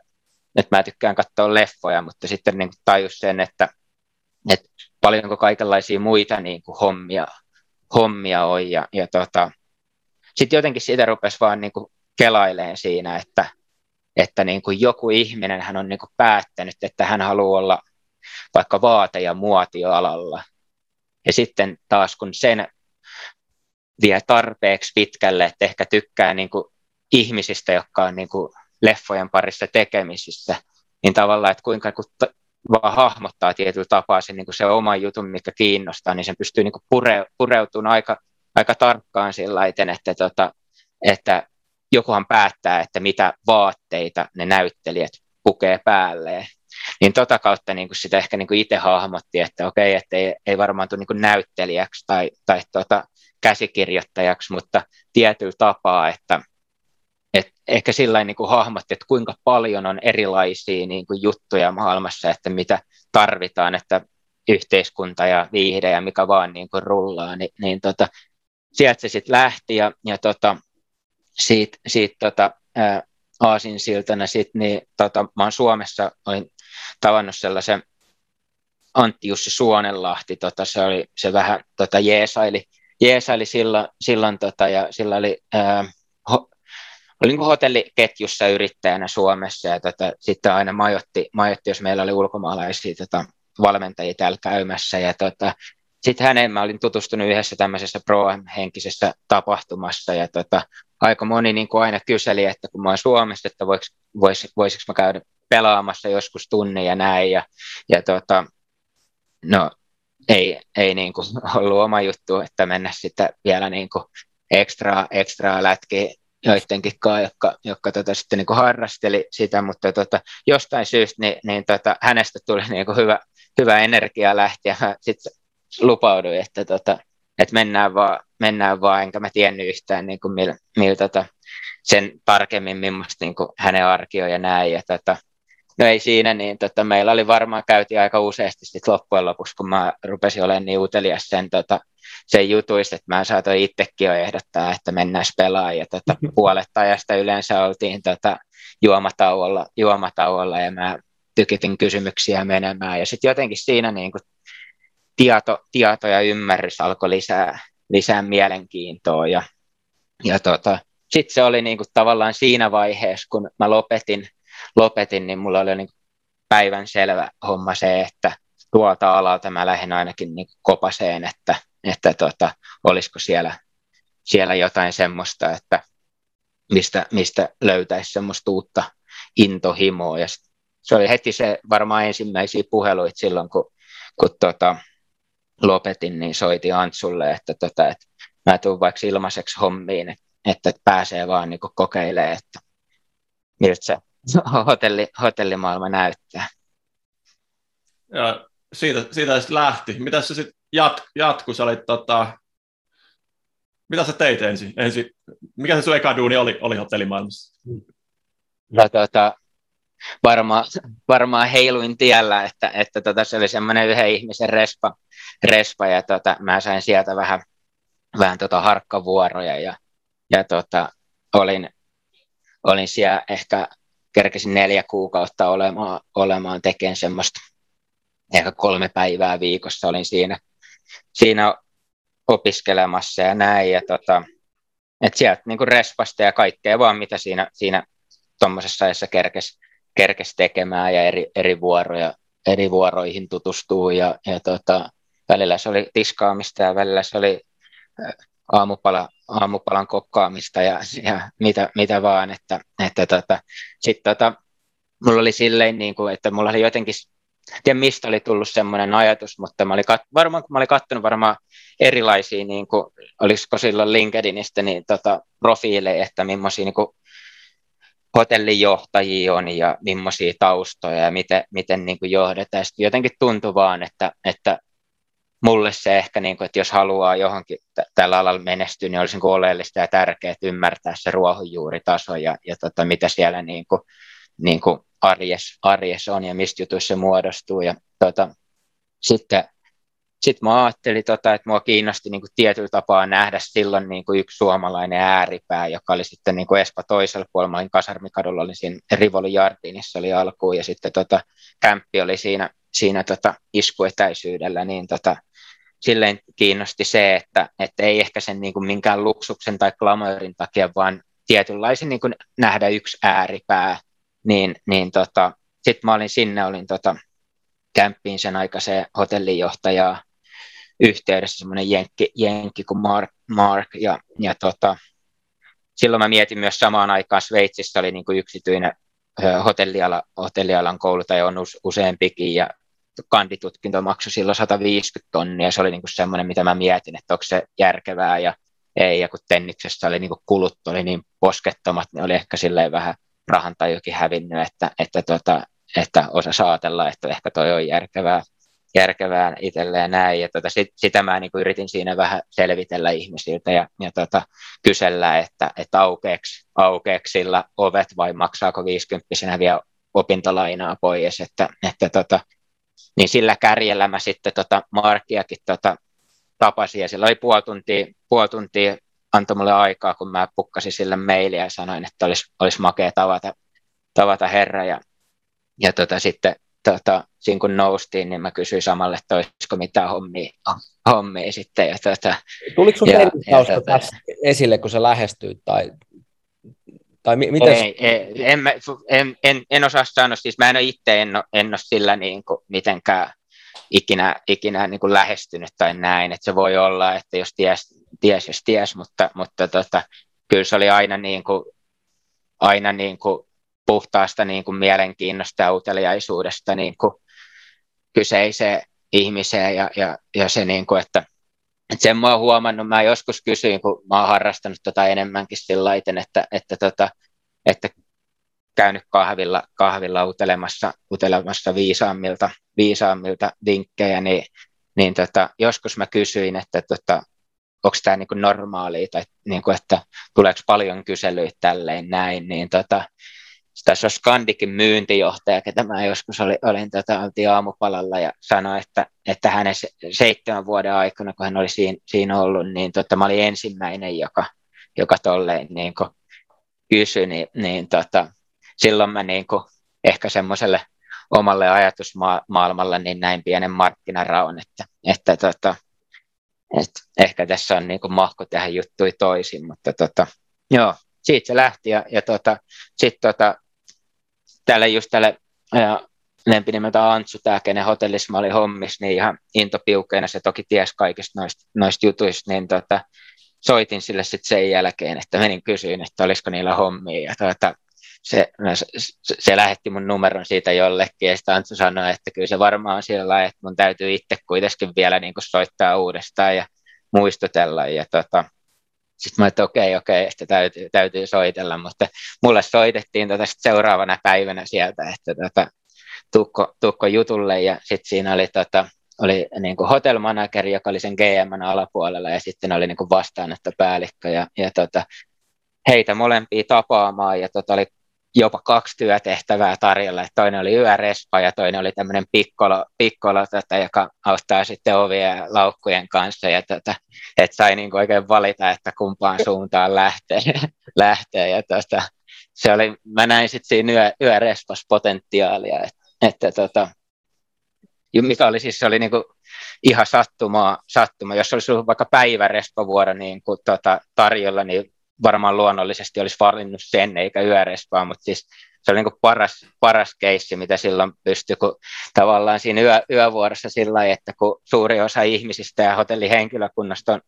että mä tykkään katsoa leffoja, mutta sitten niin kuin tajus sen, että, että paljonko kaikenlaisia muita niin kuin hommia, hommia on, ja, ja tota, sitten jotenkin siitä rupesi vaan niin kuin kelaileen siinä, että, että niin kuin joku ihminen hän on niin kuin päättänyt, että hän haluaa olla vaikka vaate- ja muotioalalla. Ja sitten taas kun sen vie tarpeeksi pitkälle, että ehkä tykkää niin kuin ihmisistä, jotka on niin kuin leffojen parissa tekemisissä, niin tavallaan, että kuinka kun t- vaan hahmottaa tietyllä tapaa sen, niin kuin se oma jutun, mikä kiinnostaa, niin sen pystyy niin kuin pure, pureutumaan aika, aika tarkkaan sillä että, että, tota, että jokuhan päättää, että mitä vaatteita ne näyttelijät pukee päälleen. Niin tota kautta niin kuin sitä ehkä niin kuin itse hahmotti, että okei, että ei, ei varmaan tule niin kuin näyttelijäksi tai, tai tota, käsikirjoittajaksi, mutta tietyllä tapaa, että et ehkä sillä niin kuin hahmotti, että kuinka paljon on erilaisia niin kuin juttuja maailmassa, että mitä tarvitaan, että yhteiskunta ja viihde ja mikä vaan niin kuin rullaa, niin, niin tota, sieltä se sitten lähti ja, ja tota, siitä, siitä tota, ää, aasinsiltana sit, niin tota, mä oon Suomessa olin tavannut sellaisen Antti Jussi Suonenlahti, tota, se oli se vähän tota, jeesaili, jeesaili silloin, silloin tota, ja sillä oli ää, ho, oli niin hotelliketjussa yrittäjänä Suomessa ja tota, sitten aina majoitti, majoitti, jos meillä oli ulkomaalaisia tota, valmentajia täällä käymässä ja tota, sitten häneen mä olin tutustunut yhdessä tämmöisessä pro-henkisessä tapahtumassa ja tota, aika moni niin kuin aina kyseli, että kun mä oon Suomessa, että voiko, vois, voisiko mä käydä pelaamassa joskus tunnin ja näin ja, ja tota, no ei, ei niin kuin ollut oma juttu, että mennä sitten vielä niin kuin ekstra, ekstra lätkiä joidenkin kanssa, jotka, jotka tota, sitten niin kuin harrasteli sitä, mutta tota, jostain syystä niin, niin tota, hänestä tuli niin kuin hyvä, hyvä energia lähteä. Sitten lupauduin, että, tota, että mennään, vaan, mennään vaan, enkä mä tiennyt yhtään niin kuin millä, millä tota, sen tarkemmin, millaista niin kuin hänen arki on ja näin. Ja, tota, no ei siinä, niin tota, meillä oli varmaan käytiin aika useasti sit loppujen lopuksi, kun mä rupesin olemaan niin utelias sen, tota, sen jutuista, että mä saatoin itsekin jo ehdottaa, että mennään pelaamaan. Ja tota, puolet ajasta yleensä oltiin tota, juomatauolla, juomatauolla ja mä tykitin kysymyksiä menemään. Ja sitten jotenkin siinä niin kuin tieto, tieto ja ymmärrys alkoi lisää, lisää mielenkiintoa. Ja, ja tota, sitten se oli niin kuin tavallaan siinä vaiheessa, kun mä lopetin, lopetin niin mulla oli niin päivän selvä homma se, että tuolta alalta mä lähden ainakin niin kopaseen, että, että tota, olisiko siellä, siellä jotain semmoista, että mistä, mistä löytäisi semmoista uutta intohimoa. Ja se oli heti se varmaan ensimmäisiä puheluita silloin, kun, kun tota, lopetin, niin soitin Antsulle, että, tota, että mä tuun vaikka ilmaiseksi hommiin, että, että pääsee vaan niin kokeilemaan, että miltä se hotelli, hotellimaailma näyttää.
Ja siitä, siitä sitten lähti. Mitä se sitten jat, jatku? Sä olit, tota, mitä sä teit ensin? ensin? Mikä se sun eka duuni oli, oli hotellimaailmassa?
No, tota, varmaan, varmaan heiluin tiellä, että, että tota, se oli semmoinen yhden ihmisen respa, respa ja tota, mä sain sieltä vähän, vähän tota harkkavuoroja ja, ja tota, olin, olin siellä ehkä kerkesin neljä kuukautta olemaan, olemaan tekemään semmoista ehkä kolme päivää viikossa olin siinä, siinä opiskelemassa ja näin. Ja tota, et sieltä niin respasta ja kaikkea vaan, mitä siinä, siinä tuommoisessa ajassa kerkesi kerkes tekemään ja eri, eri, vuoroja, eri vuoroihin tutustuu ja, ja tota, välillä se oli tiskaamista ja välillä se oli aamupala, aamupalan kokkaamista ja, ja mitä, mitä vaan, että, että tota, sitten tota, mulla oli silleen, niin kuin, että mulla oli jotenkin, tiedä mistä oli tullut semmoinen ajatus, mutta mä olin kat, varmaan, kun mä olin katsonut varmaan erilaisia, niin kuin, olisiko silloin LinkedInistä niin, tota, profiileja, että millaisia niin kuin, hotellijohtajia on ja millaisia taustoja ja miten, miten niin kuin johdetaan. Sitten jotenkin tuntui vaan, että, että mulle se ehkä, niin kuin, että jos haluaa johonkin tällä alalla menestyä, niin olisi niin kuin oleellista ja tärkeää ymmärtää se ruohonjuuritaso ja, ja tota, mitä siellä niin kuin, niin kuin arjes, arjes on ja mistä jutuissa se muodostuu. Ja, tota, sitten sitten mä ajattelin, tota, että mua kiinnosti niin kuin tietyllä tapaa nähdä silloin niin kuin yksi suomalainen ääripää, joka oli sitten niin kuin Espa toisella puolella. Mä olin Kasarmikadulla, olin siinä Rivoli Jardinissa oli alkuun ja sitten tota, kämppi oli siinä, siinä tota, iskuetäisyydellä, niin tota, silleen kiinnosti se, että, että ei ehkä sen niin kuin minkään luksuksen tai glamourin takia, vaan tietynlaisen niin kuin nähdä yksi ääripää, niin, niin tota, sitten mä olin sinne, olin tota, kämppiin sen aikaiseen hotellinjohtajaa yhteydessä semmoinen jenkki, jenkki kuin Mark, Mark. Ja, ja tota, silloin mä mietin myös samaan aikaan Sveitsissä oli niin kuin yksityinen hotelliala, hotellialan kouluttaja on useampikin. Ja kanditutkinto maksoi silloin 150 tonnia, se oli niin kuin semmoinen, mitä mä mietin, että onko se järkevää ja ei, ja kun Tenniksessä oli niin kuin kulut oli niin poskettomat, niin oli ehkä silleen vähän rahan tai jokin hävinnyt, että, että, tota, että osa saatella, että ehkä toi on järkevää järkevää itselleen näin. Ja tota, sit, sitä mä niin yritin siinä vähän selvitellä ihmisiltä ja, ja tota, kysellä, että, että aukeeksi, aukeeksi sillä ovet vai maksaako 50 vielä opintolainaa pois. Että, että tota, niin sillä kärjellä mä sitten tota Markiakin tota, tapasin ja sillä oli puoli tuntia, puoli tuntia antoi mulle aikaa, kun mä pukkasin sille mailia ja sanoin, että olisi, olisi makea tavata, tavata herra ja, ja tota, sitten tota, siinä kun noustiin, niin mä kysyin samalle, että olisiko mitään hommia, hommia sitten. Ja, tota,
Tuliko sun tausta tota, esille, kun sä lähestyit? Tai,
tai mi- mites? Ei, ei en, en, en, en, osaa sanoa, siis mä en ole itse en, en ole sillä niin kuin mitenkään, ikinä, ikinä niin kuin lähestynyt tai näin, että se voi olla, että jos ties, ties jos ties, mutta, mutta tota, kyllä se oli aina, niin kuin, aina niin kuin puhtaasta niin kuin mielenkiinnosta ja uteliaisuudesta niin kuin kyseiseen ihmiseen ja, ja, ja se, niin kuin, että, että sen mä oon huomannut, mä joskus kysyin, kun mä oon harrastanut tota enemmänkin sillä että, että, tota, että käynyt kahvilla, kahvilla utelemassa, utelemassa viisaammilta, viisaammilta vinkkejä, niin, niin tota, joskus mä kysyin, että tota, onko tämä niin normaalia tai niin kuin, että tuleeko paljon kyselyitä tälleen näin, niin tota, tässä on Skandikin myyntijohtaja, ketä mä joskus olin, olin tota, aamupalalla ja sanoi, että, että hänen seitsemän vuoden aikana, kun hän oli siinä, siinä ollut, niin tota, mä olin ensimmäinen, joka, joka tolleen niin kysyi, niin, niin tota, silloin mä niin kuin, ehkä semmoiselle omalle ajatusmaailmalle niin näin pienen markkinaraun, että, että tota, et ehkä tässä on niin kuin mahko tehdä juttui toisin, mutta tota, joo, siitä se lähti ja, ja tota, sitten tota, tälle just tälle ja lempinimeltä Antsu, tämä kenen hotellissa mä olin hommissa, niin ihan intopiukeena se toki ties kaikista noista, noista jutuista, niin tota, soitin sille sitten sen jälkeen, että menin kysyin, että olisiko niillä hommia, ja tota, se, se, se lähetti mun numeron siitä jollekin, ja sitten Antsu sanoi, että kyllä se varmaan on sillä lailla, että mun täytyy itse kuitenkin vielä niin kuin soittaa uudestaan ja muistutella, ja tota, sitten mä että okei, okei, että täytyy, täytyy soitella, mutta mulle soitettiin tota seuraavana päivänä sieltä, että tota, tukko, tukko jutulle ja sitten siinä oli, tota, oli niin kuin hotel manager, joka oli sen GM alapuolella ja sitten oli niin kuin vastaanottopäällikkö ja, ja tota, heitä molempia tapaamaan ja tota, oli jopa kaksi työtehtävää tarjolla. Toinen oli yörespa ja toinen oli tämmöinen pikkolo, pikkolo tota, joka auttaa sitten ovien ja laukkujen kanssa. Ja tota, että sai niin oikein valita, että kumpaan suuntaan lähtee. lähtee. Ja tota, se oli, mä näin sitten siinä yö, yörespas potentiaalia, että, että tota, mikä oli siis, se oli niinku ihan sattumaa, sattuma. Jos olisi ollut vaikka päivärespavuoro niin kuin, tota, tarjolla, niin varmaan luonnollisesti olisi valinnut sen eikä yörespaa, mutta siis se oli niin paras, paras keissi, mitä silloin pystyi, kun tavallaan siinä yö, yövuorossa sillä lailla, että kun suuri osa ihmisistä ja hotellihenkilökunnasta on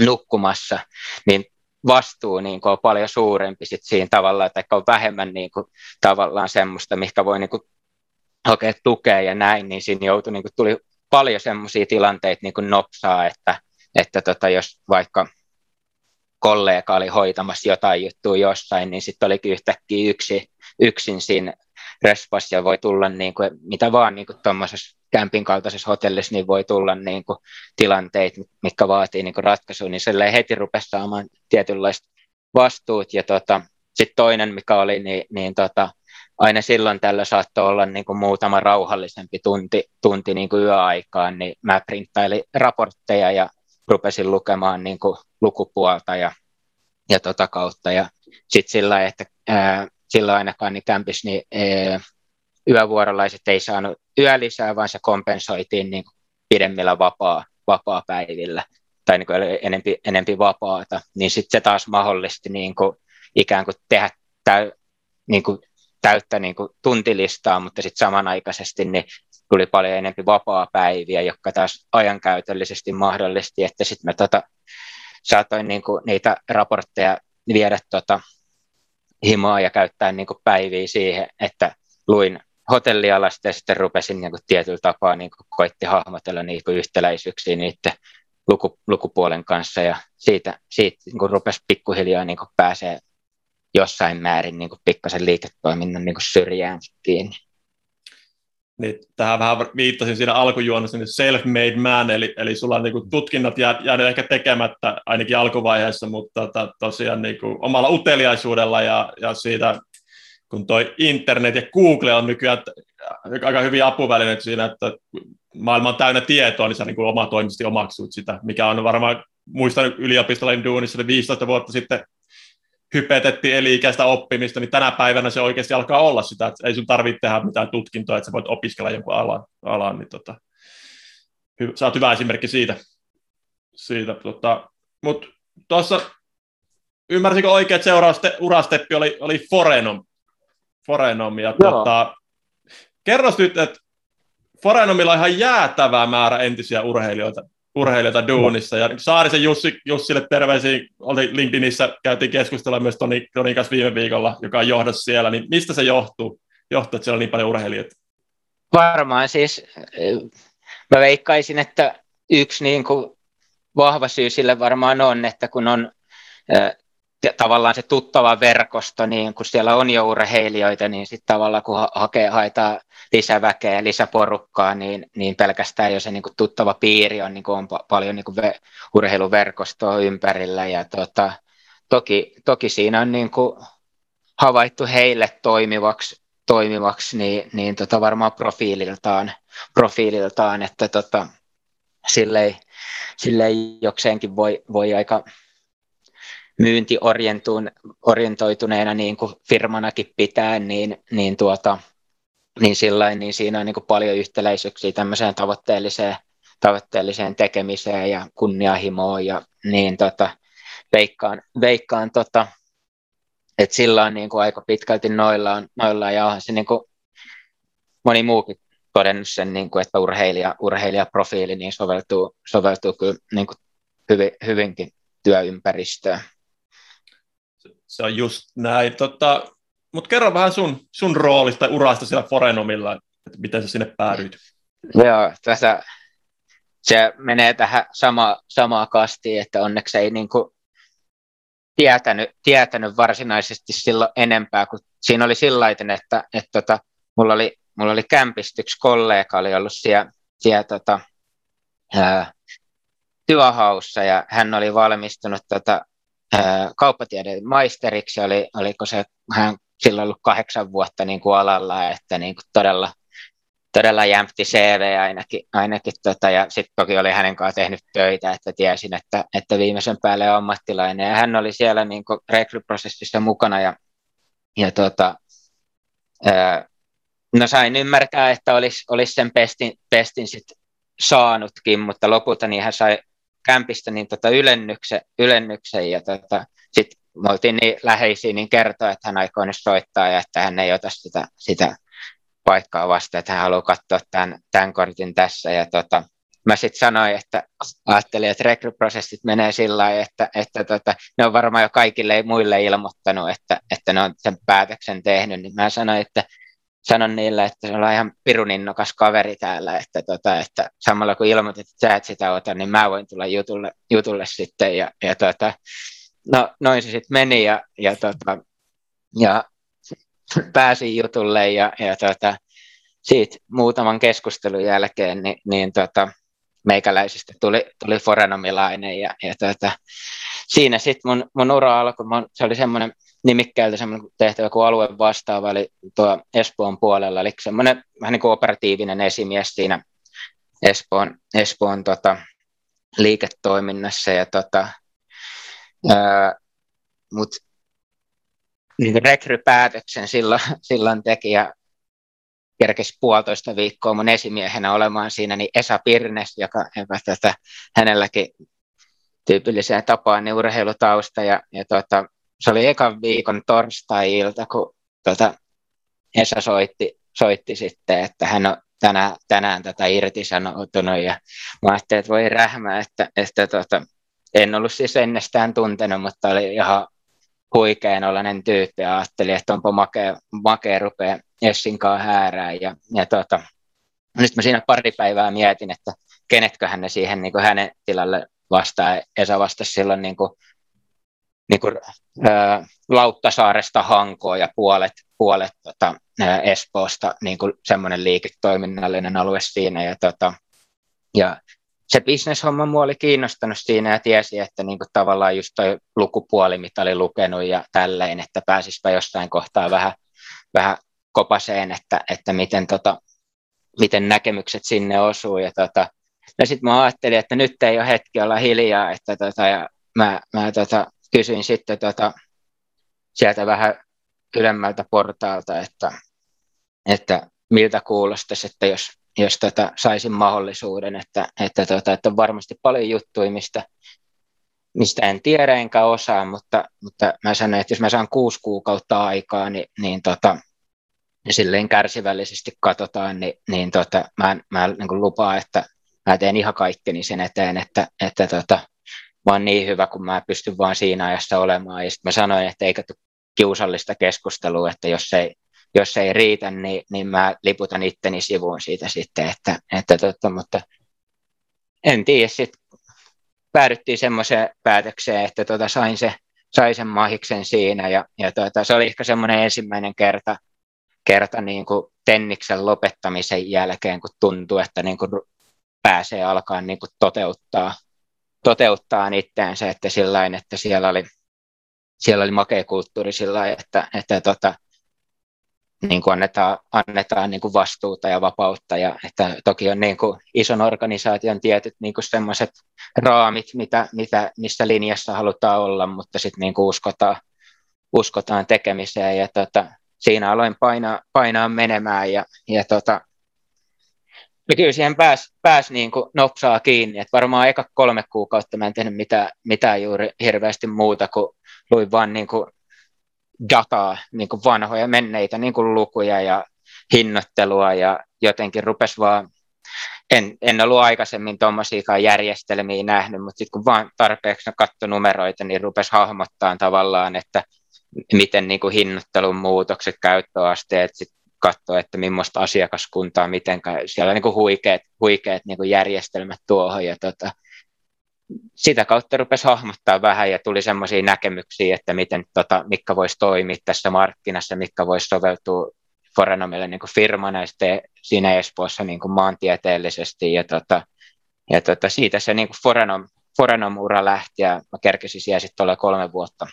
nukkumassa, niin vastuu niin kuin on paljon suurempi sit siinä tavallaan, tai on vähemmän niin kuin, tavallaan semmoista, mikä voi niin kuin, hakea tukea ja näin, niin siinä joutui, niin kuin, tuli paljon semmoisia tilanteita niin kuin nopsaa, että, että tota, jos vaikka kollega oli hoitamassa jotain juttua jossain, niin sitten olikin yhtäkkiä yksi, yksin siinä respas ja voi tulla niin kuin, mitä vaan niin tuommoisessa kämpin kaltaisessa hotellissa, niin voi tulla niin kuin, tilanteita, mitkä vaatii niin ratkaisua, niin se heti rupesi saamaan tietynlaista vastuut. Ja tota, sitten toinen, mikä oli, niin, niin tota, aina silloin tällä saattoi olla niin kuin muutama rauhallisempi tunti, tunti niin kuin yöaikaan, niin mä printtailin raportteja ja rupesin lukemaan niin kuin lukupuolta ja, ja tota kautta. Ja sitten sillä että ää, silloin ainakaan niin kämpis, niin ää, yövuorolaiset ei saanut yölisää, vaan se kompensoitiin niin kuin pidemmillä vapaa, vapaa-päivillä tai niin kuin enempi, enempi vapaata, niin sitten se taas mahdollisti niin kuin ikään kuin tehdä täy, niin kuin täyttä niin kuin tuntilistaa, mutta sitten samanaikaisesti niin tuli paljon enemmän vapaa-päiviä, jotka taas ajankäytöllisesti mahdollisti, että sitten mä tota, saatoin niin kuin niitä raportteja viedä tota, himaa ja käyttää niin kuin päiviä siihen, että luin hotellialasta ja sitten rupesin niin kuin tietyllä tapaa niin kuin koitti hahmotella niin kuin yhtäläisyyksiä niiden luku, lukupuolen kanssa ja siitä, siitä niin kuin rupesi pikkuhiljaa niin kuin pääsee jossain määrin niin kuin pikkasen liiketoiminnan niin kuin syrjään kiinni.
Niin tähän vähän viittasin siinä alkujuonnossa, niin self-made man, eli, eli sulla on niin tutkinnat jää, jäänyt ehkä tekemättä ainakin alkuvaiheessa, mutta tota, tosiaan niin kuin omalla uteliaisuudella ja, ja siitä, kun toi internet ja Google on nykyään aika hyviä apuvälineitä siinä, että maailma on täynnä tietoa, niin sä niin oma toimisti omaksut sitä, mikä on varmaan, muistan yliopistolla duunissa 15 vuotta sitten hypetettiin eli-ikäistä oppimista, niin tänä päivänä se oikeasti alkaa olla sitä, että ei sun tarvitse tehdä mitään tutkintoa, että sä voit opiskella jonkun alan, alan niin tota, hy, sä oot hyvä esimerkki siitä. siitä tota. Mutta tuossa, ymmärsinkö oikein, että seuraava ste, urasteppi oli, oli Forenom, Forenom ja tota, kerros nyt, että Forenomilla on ihan jäätävä määrä entisiä urheilijoita, urheilijoita duunissa. Ja Saarisen Jussi, Jussille terveisiä, oli LinkedInissä, käytiin keskustella myös Toni, Toni kanssa viime viikolla, joka on johdossa siellä, niin mistä se johtuu, johtuu että siellä on niin paljon urheilijoita?
Varmaan siis, mä veikkaisin, että yksi niin kuin vahva syy sille varmaan on, että kun on tavallaan se tuttava verkosto, niin kun siellä on jo urheilijoita, niin sitten tavallaan kun hakee, haetaan lisäväkeä, lisäporukkaa, niin, niin pelkästään jo se niin tuttava piiri on, niin on pa- paljon niin ve- urheiluverkostoa ympärillä. Ja tota, toki, toki siinä on niin havaittu heille toimivaksi, toimivaksi niin, niin tota varmaan profiililtaan, profiililtaan että tota, silleen, silleen jokseenkin voi, voi aika myyntiorientoituneena niin kuin firmanakin pitää, niin, niin, tuota, niin, sillain, niin siinä on niin kuin paljon yhtäläisyyksiä tämmöiseen tavoitteelliseen, tavoitteelliseen tekemiseen ja kunnianhimoon ja niin tota, veikkaan, veikkaan tota, että sillä on niin kuin aika pitkälti noilla, on, noilla ja onhan se niin kuin moni muukin todennut sen, niin kuin, että urheilija, urheilijaprofiili niin soveltuu, soveltuu kyllä niin kuin hyvin, hyvinkin työympäristöön.
Se on just näin. Tota, Mutta kerro vähän sun, sun roolista ja urasta siellä Forenomilla, että miten sä sinne päädyit.
Joo, tässä se menee tähän sama, samaa kastiin, että onneksi ei niin kuin tietänyt, tietänyt varsinaisesti silloin enempää, kun siinä oli että, että, että tota, mulla oli, mulla oli kämpistä yksi kollega, oli ollut siellä, siellä tota, ää, työhaussa ja hän oli valmistunut tota, kauppatieteen maisteriksi, oli, oliko se hän silloin ollut kahdeksan vuotta niin kuin alalla, että niin kuin todella, todella jämpti CV ainakin, ainakin tota, ja sitten toki oli hänen kanssaan tehnyt töitä, että tiesin, että, että viimeisen päälle on ammattilainen, ja hän oli siellä niin kuin rekryprosessissa mukana, ja, ja tota, no sain ymmärtää, että olisi, olisi sen pestin, pestin sit saanutkin, mutta lopulta niin hän sai kämpistä niin tota ylennyksen, ylennyksen ja tota, sitten me oltiin niin läheisiä, niin kertoi, että hän aikoo nyt soittaa ja että hän ei ota sitä, sitä paikkaa vasta, että hän haluaa katsoa tämän, tämän kortin tässä. Ja tota, mä sitten sanoin, että ajattelin, että rekryprosessit menee sillä lailla, että, että tota, ne on varmaan jo kaikille muille ilmoittanut, että, että ne on sen päätöksen tehnyt, niin mä sanoin, että sanon niille, että se on ihan pirun innokas kaveri täällä, että, tota, että samalla kun ilmoitit, että sä et sitä ota, niin mä voin tulla jutulle, jutulle sitten. Ja, ja tota, no, noin se sitten meni ja, ja, tota, ja pääsin jutulle ja, ja tota, siitä muutaman keskustelun jälkeen niin, niin tota, meikäläisistä tuli, tuli forenomilainen ja, ja tota, siinä sitten mun, mun ura alkoi, mun, se oli semmoinen nimikkäältä semmoinen tehtävä kuin alueen vastaava, eli tuo Espoon puolella, eli semmoinen vähän niin kuin operatiivinen esimies siinä Espoon, Espoon tota, liiketoiminnassa, ja tota, ää, mut niin rekrypäätöksen silloin, silloin teki, ja kerkesi puolitoista viikkoa mun esimiehenä olemaan siinä, niin Esa Pirnes, joka, tota, hänelläkin tyypilliseen tapaan niin urheilutausta, ja, ja tota, se oli ekan viikon torstai-ilta, kun tuota, Esa soitti, soitti sitten, että hän on tänään, tänään tätä irtisanoutunut ja mä ajattelin, että voi rähmää, että, että tuota, en ollut siis ennestään tuntenut, mutta oli ihan huikean ollainen tyyppi. Ja ajattelin, että onpa makea, makea rupea Essinkaan häärään. Ja, ja tuota, nyt mä siinä pari päivää mietin, että kenetköhän ne siihen niin kuin hänen tilalle vastaa. Esa vastasi silloin niin kuin niin kuin, ää, Lauttasaaresta Hankoon ja puolet, puolet tota, ää, Espoosta niin kuin semmoinen liiketoiminnallinen alue siinä. Ja, tota, ja se bisneshomma mua oli kiinnostanut siinä ja tiesi, että niin kuin tavallaan just toi lukupuoli, mitä oli lukenut ja tälleen, että pääsispä jossain kohtaa vähän, vähän kopaseen, että, että miten, tota, miten näkemykset sinne osuu. Ja tota, ja sitten mä ajattelin, että nyt ei ole hetki olla hiljaa, että tota, ja mä, mä tota, kysyin sitten tota, sieltä vähän ylemmältä portaalta, että, että miltä kuulostaisi, että jos, jos tota, saisin mahdollisuuden, että, että, tota, että on varmasti paljon juttuja, mistä, mistä en tiedä enkä osaa, mutta, mutta mä sanoin, että jos mä saan kuusi kuukautta aikaa, niin, niin tota, silleen kärsivällisesti katsotaan, niin, niin tota, mä, mä niin lupaan, että mä teen ihan kaikkeni sen eteen, että, että tota, oon niin hyvä, kun mä pystyn vaan siinä ajassa olemaan. Ja sitten mä sanoin, että eikä tule kiusallista keskustelua, että jos ei, jos ei riitä, niin, niin mä liputan itteni sivuun siitä sitten, että, että tota, mutta en tiedä, sitten päädyttiin semmoiseen päätökseen, että tota, sain, se, sain sen mahiksen siinä ja, ja tota, se oli ehkä semmoinen ensimmäinen kerta, kerta niin kuin tenniksen lopettamisen jälkeen, kun tuntuu, että niin kuin pääsee alkaa niin kuin toteuttaa, toteuttaa itseänsä, että sillain, että siellä oli, siellä oli makea kulttuuri sillä että, että tota, niin kuin annetaan, annetaan niin kuin vastuuta ja vapautta. Ja että toki on niin kuin ison organisaation tietyt niin kuin sellaiset raamit, mitä, mitä, missä linjassa halutaan olla, mutta sitten niin kuin uskotaan, uskotaan tekemiseen. Ja tota, siinä aloin painaa, painaa menemään ja, ja tota, ja kyllä siihen pääsi pääs niin kuin nopsaa kiinni, että varmaan eka kolme kuukautta mä en tehnyt mitään, mitään juuri hirveästi muuta kuin luin vaan niin kuin dataa, niin kuin vanhoja menneitä niin kuin lukuja ja hinnoittelua ja jotenkin rupesi vaan, en, en ollut aikaisemmin tuommoisiakaan järjestelmiä nähnyt, mutta sitten kun vaan tarpeeksi katsoi numeroita, niin rupesi hahmottaa tavallaan, että miten niin kuin hinnoittelun muutokset, käyttöasteet, sit katsoa, että millaista asiakaskuntaa, miten siellä on niin huikeat, huikeat niin järjestelmät tuohon. Ja tota, sitä kautta rupesi hahmottaa vähän ja tuli semmoisia näkemyksiä, että miten, tota, mikä voisi toimia tässä markkinassa, mikä voisi soveltua Forenomille niin firmana ja siinä Espoossa niin maantieteellisesti. Ja, tota, ja tota, siitä se niin kuin Forenom, Forenom-ura lähti ja mä kerkesin siellä sitten kolme vuotta,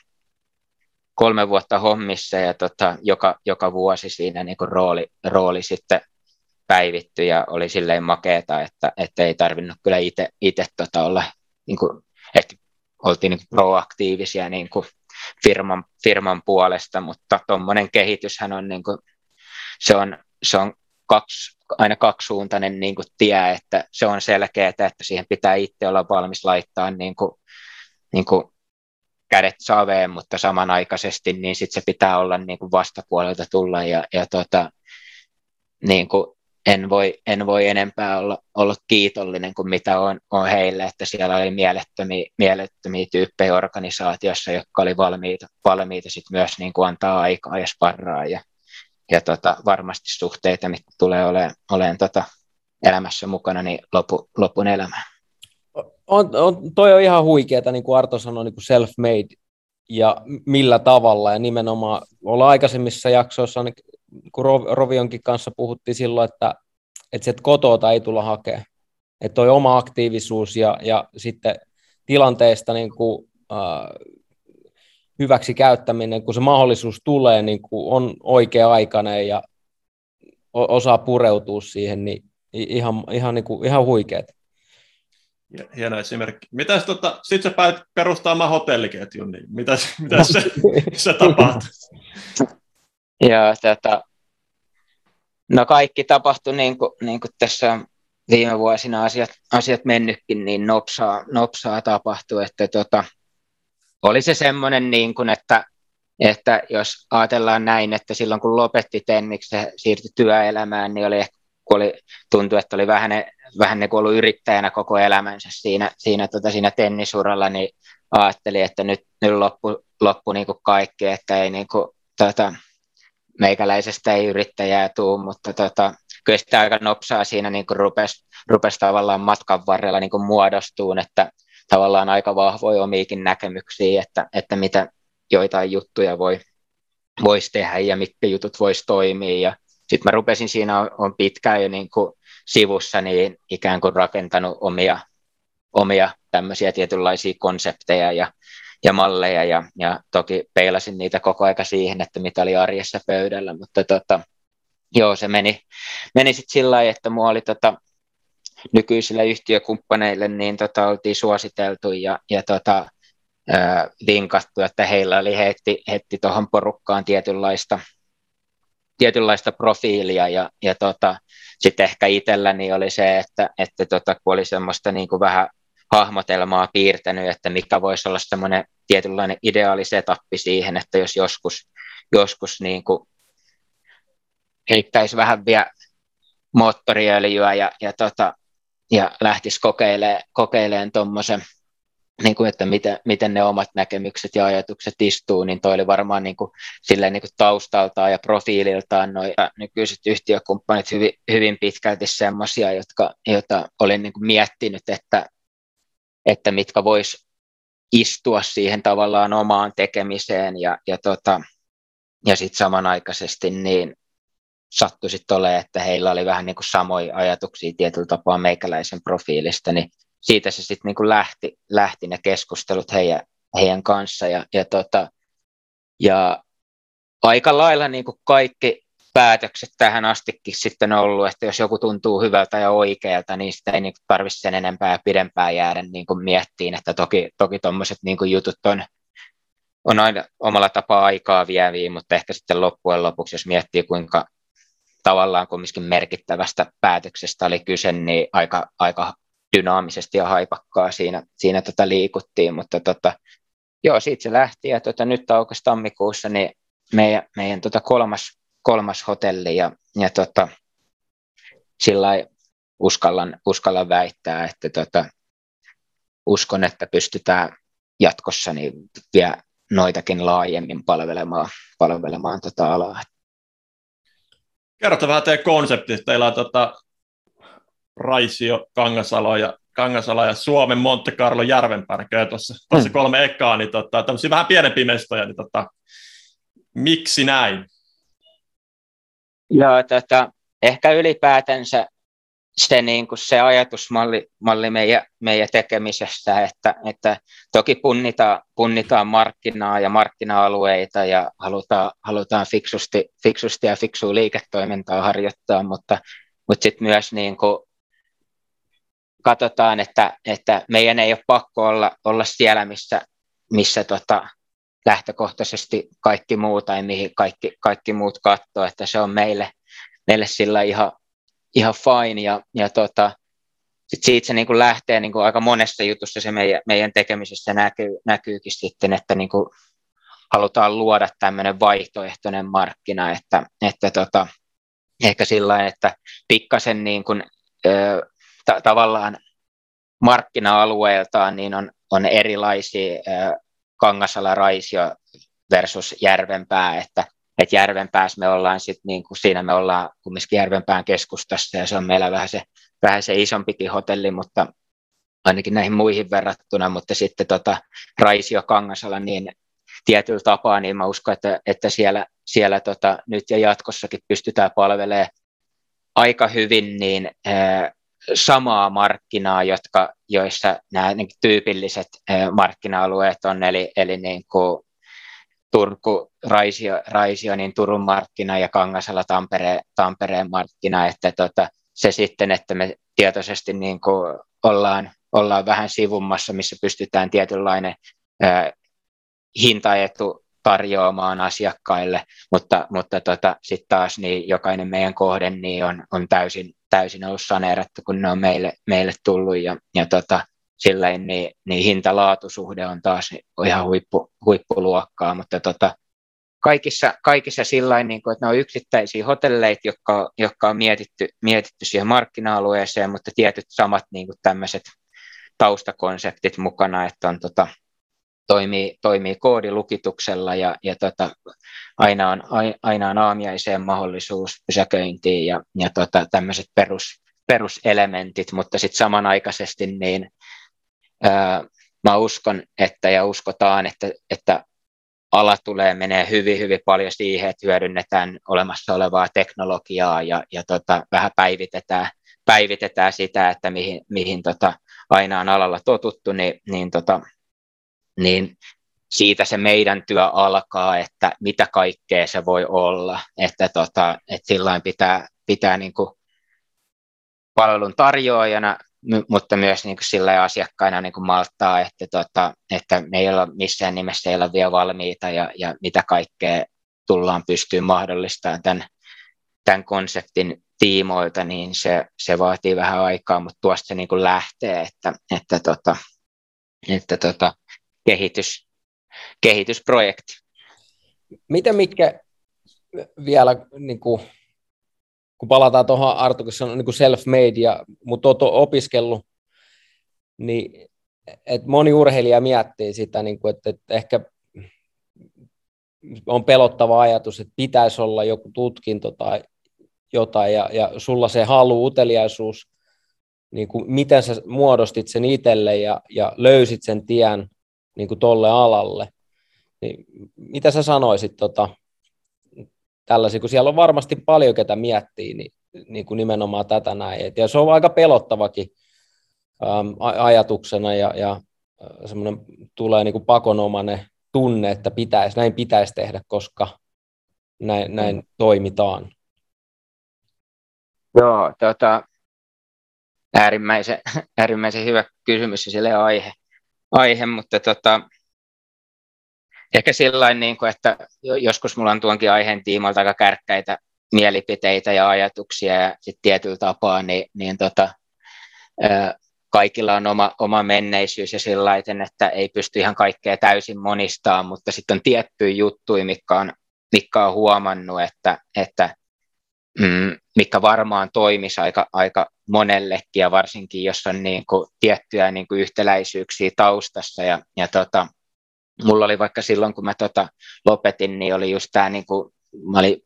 kolme vuotta hommissa ja tota, joka, joka vuosi siinä niin kuin rooli, rooli sitten päivitty ja oli silleen makeeta, että, että ei tarvinnut kyllä itse tota olla niin kuin, että oltiin niin proaktiivisia niin kuin firman, firman puolesta, mutta tuommoinen kehityshän on, niin kuin, se on, se on kaksi, aina kaksisuuntainen niin kuin tie, että se on selkeää, että siihen pitää itse olla valmis laittaa niin kuin, niin kuin kädet saveen, mutta samanaikaisesti niin sit se pitää olla niin kuin vastapuolelta tulla ja, ja tota, niin kuin en voi, en voi enempää olla, olla kiitollinen kuin mitä on, on heille, että siellä oli mielettömiä, mielettömiä tyyppejä organisaatiossa, jotka oli valmiita, valmiita sit myös niin kuin antaa aikaa ja sparraa ja, ja tota, varmasti suhteita, mitkä tulee olemaan, olemaan tota elämässä mukana niin lopu, lopun elämään.
On, on, toi on ihan huikeeta, niin kuin Arto sanoi, niin self-made ja millä tavalla, ja nimenomaan olla aikaisemmissa jaksoissa, niin kun Rovionkin kanssa puhuttiin silloin, että, että se kotota ei tulla hakemaan. Että toi oma aktiivisuus ja, ja sitten tilanteesta niin kuin, äh, hyväksi käyttäminen, kun se mahdollisuus tulee, niin kuin on oikea-aikainen ja osaa pureutua siihen, niin ihan, ihan, niin kuin, ihan huikeet.
Hieno esimerkki. Mitäs tota, sit sä päätit perustamaan hotelliketjun, niin mitäs, mitäs se, se tapahtui?
Joo, tota, no kaikki tapahtui niin kuin, niin kuin tässä viime vuosina asiat, asiat mennytkin, niin nopsaa, nopsaa tapahtui, että tota, oli se semmoinen, niin kuin, että, että jos ajatellaan näin, että silloin kun lopetti tenniksi se siirtyi työelämään, niin oli, kun oli, tuntui, että oli vähän, vähän niin kuin ollut yrittäjänä koko elämänsä siinä, siinä, tota, siinä tennisuralla, niin ajattelin, että nyt, nyt loppu, loppu niin kuin kaikki, että ei niin kuin, tota, meikäläisestä ei yrittäjää tuu, mutta tota, kyllä sitä aika nopsaa siinä niin rupesi, rupesi tavallaan matkan varrella niin muodostuun, että tavallaan aika vahvoja omiikin näkemyksiä, että, että mitä joitain juttuja voi, voisi tehdä ja mitkä jutut voisi toimia. Ja sitten mä rupesin siinä, on, on pitkään jo niin kuin sivussa niin ikään kuin rakentanut omia, omia tämmöisiä tietynlaisia konsepteja ja ja malleja. Ja, ja toki peilasin niitä koko aika siihen, että mitä oli arjessa pöydällä, mutta tota, joo, se meni, meni sitten sillä lailla, että mua oli tota, nykyisille yhtiökumppaneille niin tota, oltiin suositeltu ja, ja tota, vinkattu, että heillä oli heti, heti tuohon porukkaan tietynlaista, tietynlaista profiilia ja, ja tota, sitten ehkä itselläni oli se, että, että tota, kun oli semmoista niin kuin vähän hahmotelmaa piirtänyt, että mikä voisi olla semmoinen tietynlainen ideaali setappi siihen, että jos joskus, joskus niin kuin heittäisi vähän vielä moottoriöljyä ja, ja, tota, ja lähtisi kokeilemaan, kokeilemaan tuommoisen niin kuin, että miten, miten ne omat näkemykset ja ajatukset istuu, niin toi oli varmaan niin kuin, silleen niin kuin taustaltaan ja profiililtaan noin nykyiset yhtiökumppanit hyvin, hyvin pitkälti semmoisia, joita olin niin kuin miettinyt, että, että mitkä vois istua siihen tavallaan omaan tekemiseen ja, ja, tota, ja sitten samanaikaisesti niin sattui sitten olemaan, että heillä oli vähän niin kuin samoja ajatuksia tietyllä tapaa meikäläisen profiilista, niin siitä se sitten niin lähti, lähti ne keskustelut heidän, heidän kanssa. Ja, ja, tota, ja aika lailla niin kuin kaikki päätökset tähän astikin sitten ollut, että jos joku tuntuu hyvältä ja oikealta, niin sitä ei niin tarvitse sen enempää ja pidempään jäädä niin kuin miettiin, että toki, toki tuommoiset niin jutut on, on aina omalla tapaa aikaa vieviä, mutta ehkä sitten loppujen lopuksi, jos miettii kuinka tavallaan kumminkin merkittävästä päätöksestä oli kyse, niin aika, aika dynaamisesti ja haipakkaa siinä, siinä tota liikuttiin, mutta tota, joo, siitä se lähti ja tota, nyt aukesi tammikuussa niin meidän, meidän tota kolmas, kolmas hotelli ja, ja tota, sillä uskallan, uskallan väittää, että tota, uskon, että pystytään jatkossa niin vielä noitakin laajemmin palvelemaan, palvelemaan tota alaa.
Kerrota vähän teidän konseptista. Teillä on tota, Raisio, Kangasalo ja, Kangasalo ja Suomen Monte Carlo Järvenpää tuossa, tuossa mm. kolme ekaa, niin tota, tämmöisiä vähän pienempiä mestoja, niin tota, miksi näin?
Joo, tota, ehkä ylipäätänsä se, niin kuin se ajatusmalli malli meidän, meidän tekemisessä, että, että toki punnitaan, punnitaan markkinaa ja markkina-alueita ja halutaan, halutaan fiksusti, fiksusti ja fiksua liiketoimintaa harjoittaa, mutta, mutta sitten myös niin kuin katsotaan, että, että meidän ei ole pakko olla, olla siellä, missä, missä tota, lähtökohtaisesti kaikki muu tai mihin kaikki, kaikki muut katsoo, että se on meille, meille sillä ihan, ihan fine. Ja, ja tota, sit siitä se niin kuin lähtee niin kuin aika monessa jutussa se meidän, meidän tekemisessä näkyy, näkyykin sitten, että niin kuin halutaan luoda tämmöinen vaihtoehtoinen markkina, että, että tota, ehkä sillä että pikkasen niin kuin, ö, ta- tavallaan markkina-alueeltaan niin on, on erilaisia Kangasala, Raisio versus Järvenpää, että, että Järvenpäässä me ollaan sit niin kuin siinä me ollaan kumminkin Järvenpään keskustassa ja se on meillä vähän se, vähän se isompikin hotelli, mutta ainakin näihin muihin verrattuna, mutta sitten tota Raisio Kangasala niin tietyllä tapaa, niin mä uskon, että, että siellä, siellä tota, nyt ja jatkossakin pystytään palvelemaan aika hyvin niin samaa markkinaa, jotka, joissa nämä niin tyypilliset markkina-alueet on, eli, eli niin kuin Turku, Raisio, Raisio, niin Turun markkina ja Kangasala Tampereen, Tampereen markkina, että tota, se sitten, että me tietoisesti niin kuin ollaan, ollaan vähän sivummassa, missä pystytään tietynlainen ää, hintaetu tarjoamaan asiakkaille, mutta, mutta tota, sitten taas niin jokainen meidän kohde niin on, on täysin, täysin ollut saneerattu, kun ne on meille, meille tullut ja, ja tota, silleen niin, niin hinta-laatusuhde on taas ihan huippu, huippuluokkaa, mutta tota, kaikissa, kaikissa sillä niin kuin, että ne on yksittäisiä hotelleita, jotka, jotka on mietitty, mietitty siihen markkina-alueeseen, mutta tietyt samat niin kuin tämmöiset taustakonseptit mukana, että on tota, toimii, toimii koodilukituksella ja, ja tota, aina, on, aina on aamiaiseen mahdollisuus pysäköintiin ja, ja tota, tämmöiset perus, peruselementit, mutta sitten samanaikaisesti niin ää, mä uskon, että ja uskotaan, että, että ala tulee menee hyvin, hyvin paljon siihen, että hyödynnetään olemassa olevaa teknologiaa ja, ja tota, vähän päivitetään, päivitetään sitä, että mihin, mihin tota, aina on alalla totuttu, niin, niin tota, niin siitä se meidän työ alkaa, että mitä kaikkea se voi olla, että, tota, että silloin pitää, pitää niin kuin palvelun tarjoajana, mutta myös niin kuin sillä asiakkaina niin kuin malttaa, että, tota, että me ei olla missään nimessä ei olla vielä valmiita ja, ja mitä kaikkea tullaan pystyyn mahdollistamaan tämän, tämän konseptin tiimoilta, niin se, se vaatii vähän aikaa, mutta tuosta se niin kuin lähtee, että, että, tota, että tota, kehitys, kehitysprojekti.
Miten mitkä vielä niin kuin kun palataan tuohon Arto, kun se on niin self-made, ja, mutta olet opiskellut, niin et moni urheilija miettii sitä, niin kuin, että, että ehkä on pelottava ajatus, että pitäisi olla joku tutkinto tai jotain, ja, ja sulla se halu, uteliaisuus, niin kuin miten sä muodostit sen itselle ja, ja löysit sen tien niin kuin tolle alalle. Niin, mitä sä sanoisit tota, tällaisia, kun siellä on varmasti paljon, ketä miettii, niin, niin kuin nimenomaan tätä näin. Et, ja se on aika pelottavakin äm, ajatuksena ja, ja semmoinen tulee niin kuin pakonomainen tunne, että pitäisi, näin pitäisi tehdä, koska näin, näin mm. toimitaan.
Joo, tota, äärimmäisen, äärimmäisen hyvä kysymys ja sille aihe, aihe mutta tota, ehkä sillä niin kuin, että joskus mulla on tuonkin aiheen tiimalta aika kärkkäitä mielipiteitä ja ajatuksia ja sitten tietyllä tapaa, niin, niin tota, kaikilla on oma, oma menneisyys ja sillä että ei pysty ihan kaikkea täysin monistaan, mutta sitten on tiettyjä juttuja, mitkä on, mitkä on huomannut, että, että mm, mikä varmaan toimisi aika, aika monellekin ja varsinkin, jos on niin kuin tiettyjä niin kuin yhtäläisyyksiä taustassa. Ja, ja tota, mulla oli vaikka silloin, kun mä tota lopetin, niin oli just tämä, niin kuin, mä olin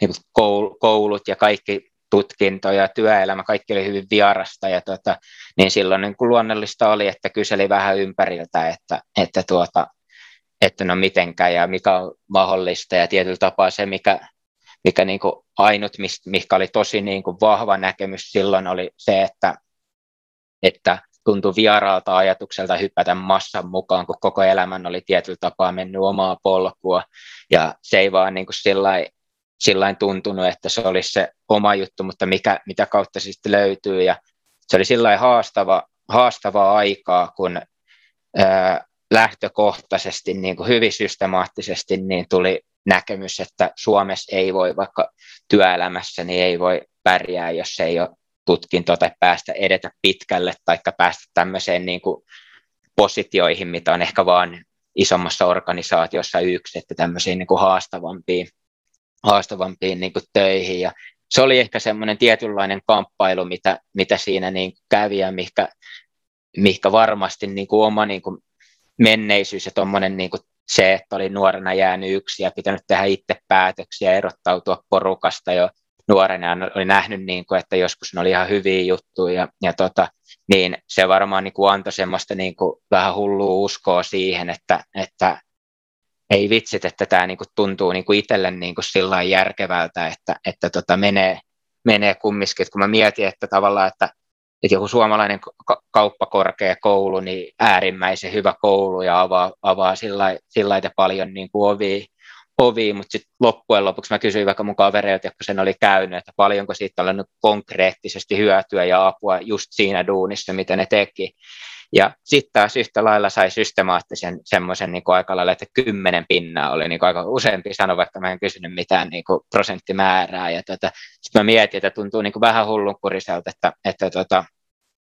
niin kuin koulut ja kaikki tutkinto ja työelämä, kaikki oli hyvin vierasta, ja tota, niin silloin niin kuin luonnollista oli, että kyseli vähän ympäriltä, että, että, tuota, että no mitenkään ja mikä on mahdollista, ja tietyllä tapaa se, mikä, mikä niin kuin ainut, mikä oli tosi niin kuin vahva näkemys silloin, oli se, että, että tuntui vieraalta ajatukselta hypätä massan mukaan, kun koko elämän oli tietyllä tapaa mennyt omaa polkua, ja se ei vaan niin sillai, sillain tuntunut, että se olisi se oma juttu, mutta mikä, mitä kautta se sitten löytyy, ja se oli sillä haastava, haastavaa aikaa, kun ää, lähtökohtaisesti niin kuin hyvin systemaattisesti niin tuli näkemys, että Suomessa ei voi vaikka työelämässä niin ei voi pärjää, jos ei ole tutkintoa tai päästä edetä pitkälle tai päästä tämmöiseen niin kuin positioihin, mitä on ehkä vaan isommassa organisaatiossa yksi, että tämmöisiin niin kuin haastavampiin, haastavampiin niin kuin töihin. Ja se oli ehkä semmoinen tietynlainen kamppailu, mitä, mitä siinä niin kuin kävi ja mikä, mikä varmasti niin kuin oma niin kuin menneisyys ja tuommoinen niin kuin se, että oli nuorena jäänyt yksi ja pitänyt tehdä itse päätöksiä, erottautua porukasta jo nuorena. Oli nähnyt, niin kuin, että joskus ne oli ihan hyviä juttuja. Ja, ja tota, niin se varmaan niin kuin antoi semmoista niin kuin vähän hullua uskoa siihen, että, että ei vitsit, että tämä niin kuin tuntuu niin kuin itselle niin kuin sillä järkevältä, että, että tota menee, menee kumminkin, kun mä mietin, että tavallaan, että, että joku suomalainen kauppakorkeakoulu, niin äärimmäisen hyvä koulu ja avaa, avaa sillä, sillä paljon niin kuin ovia, ovia, mutta sitten loppujen lopuksi mä kysyin vaikka mun kavereilta, jotka sen oli käynyt, että paljonko siitä on konkreettisesti hyötyä ja apua just siinä duunissa, mitä ne teki. Ja sitten taas yhtä lailla sai systemaattisen semmoisen niin aika lailla, että kymmenen pinnaa oli niin aika useampi sano, vaikka mä en kysynyt mitään niin kuin prosenttimäärää. Ja tota, sitten mä mietin, että tuntuu niin kuin vähän hullunkuriselta, että, että tota,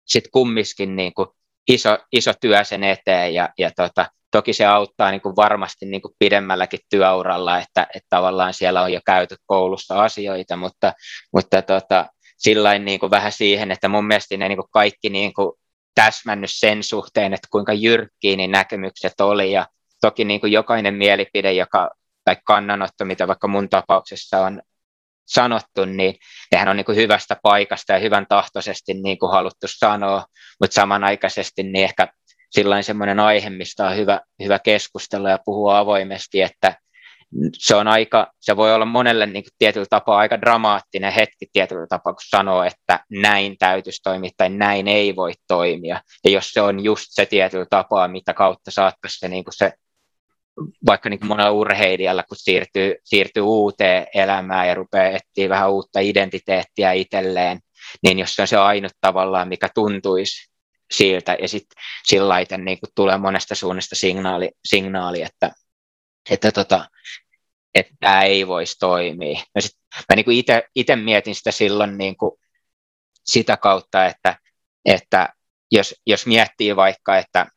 sitten kumminkin niin kuin iso, iso työ sen eteen ja, ja tota, toki se auttaa niin kuin varmasti niin kuin pidemmälläkin työuralla, että, että tavallaan siellä on jo käyty koulussa asioita, mutta, mutta tota, sillä niin kuin vähän siihen, että mun mielestä ne niin kuin kaikki niin kuin täsmännyt sen suhteen, että kuinka jyrkkiä niin näkemykset oli ja toki niin kuin jokainen mielipide joka, tai kannanotto, mitä vaikka mun tapauksessa on sanottu, niin nehän on niin kuin hyvästä paikasta ja hyvän tahtoisesti niin kuin haluttu sanoa, mutta samanaikaisesti niin ehkä sillain semmoinen aihe, mistä on hyvä, hyvä keskustella ja puhua avoimesti, että se on aika, se voi olla monelle niin kuin tietyllä tapaa aika dramaattinen hetki tietyllä tapaa, kun sanoo, että näin täytyisi toimia tai näin ei voi toimia. Ja jos se on just se tietyllä tapaa, mitä kautta saattaisi se, niin kuin se vaikka niin kuin monella urheilijalla, kun siirtyy, siirtyy uuteen elämään ja rupeaa etsiä vähän uutta identiteettiä itselleen, niin jos se on se ainut tavallaan, mikä tuntuisi siltä, ja sitten sillä niin tulee monesta suunnasta signaali, signaali että, että, tota, että tämä ei voisi toimia. Ja sit mä niin itse mietin sitä silloin niin kuin sitä kautta, että, että jos, jos miettii vaikka, että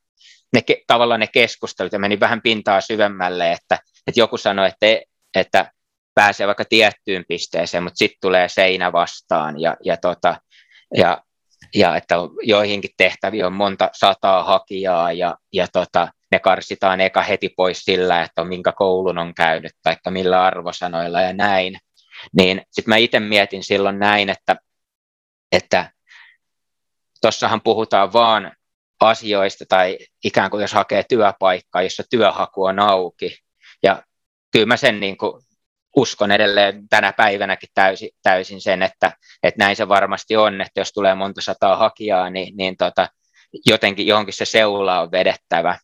ne, tavallaan ne keskustelut, ja meni vähän pintaa syvemmälle, että, että joku sanoi, että, että pääsee vaikka tiettyyn pisteeseen, mutta sitten tulee seinä vastaan ja, ja, tota, ja, ja että joihinkin tehtäviin on monta sataa hakijaa ja, ja tota, ne karsitaan eka heti pois sillä, että minkä koulun on käynyt tai millä arvosanoilla ja näin. Niin sitten mä itse mietin silloin näin, että, että tuossahan puhutaan vaan asioista tai ikään kuin jos hakee työpaikkaa, jossa työhaku on auki. Ja kyllä mä sen niin kuin uskon edelleen tänä päivänäkin täysin, täysin sen, että, että näin se varmasti on, että jos tulee monta sataa hakijaa, niin, niin tota, jotenkin johonkin se seula on vedettävä.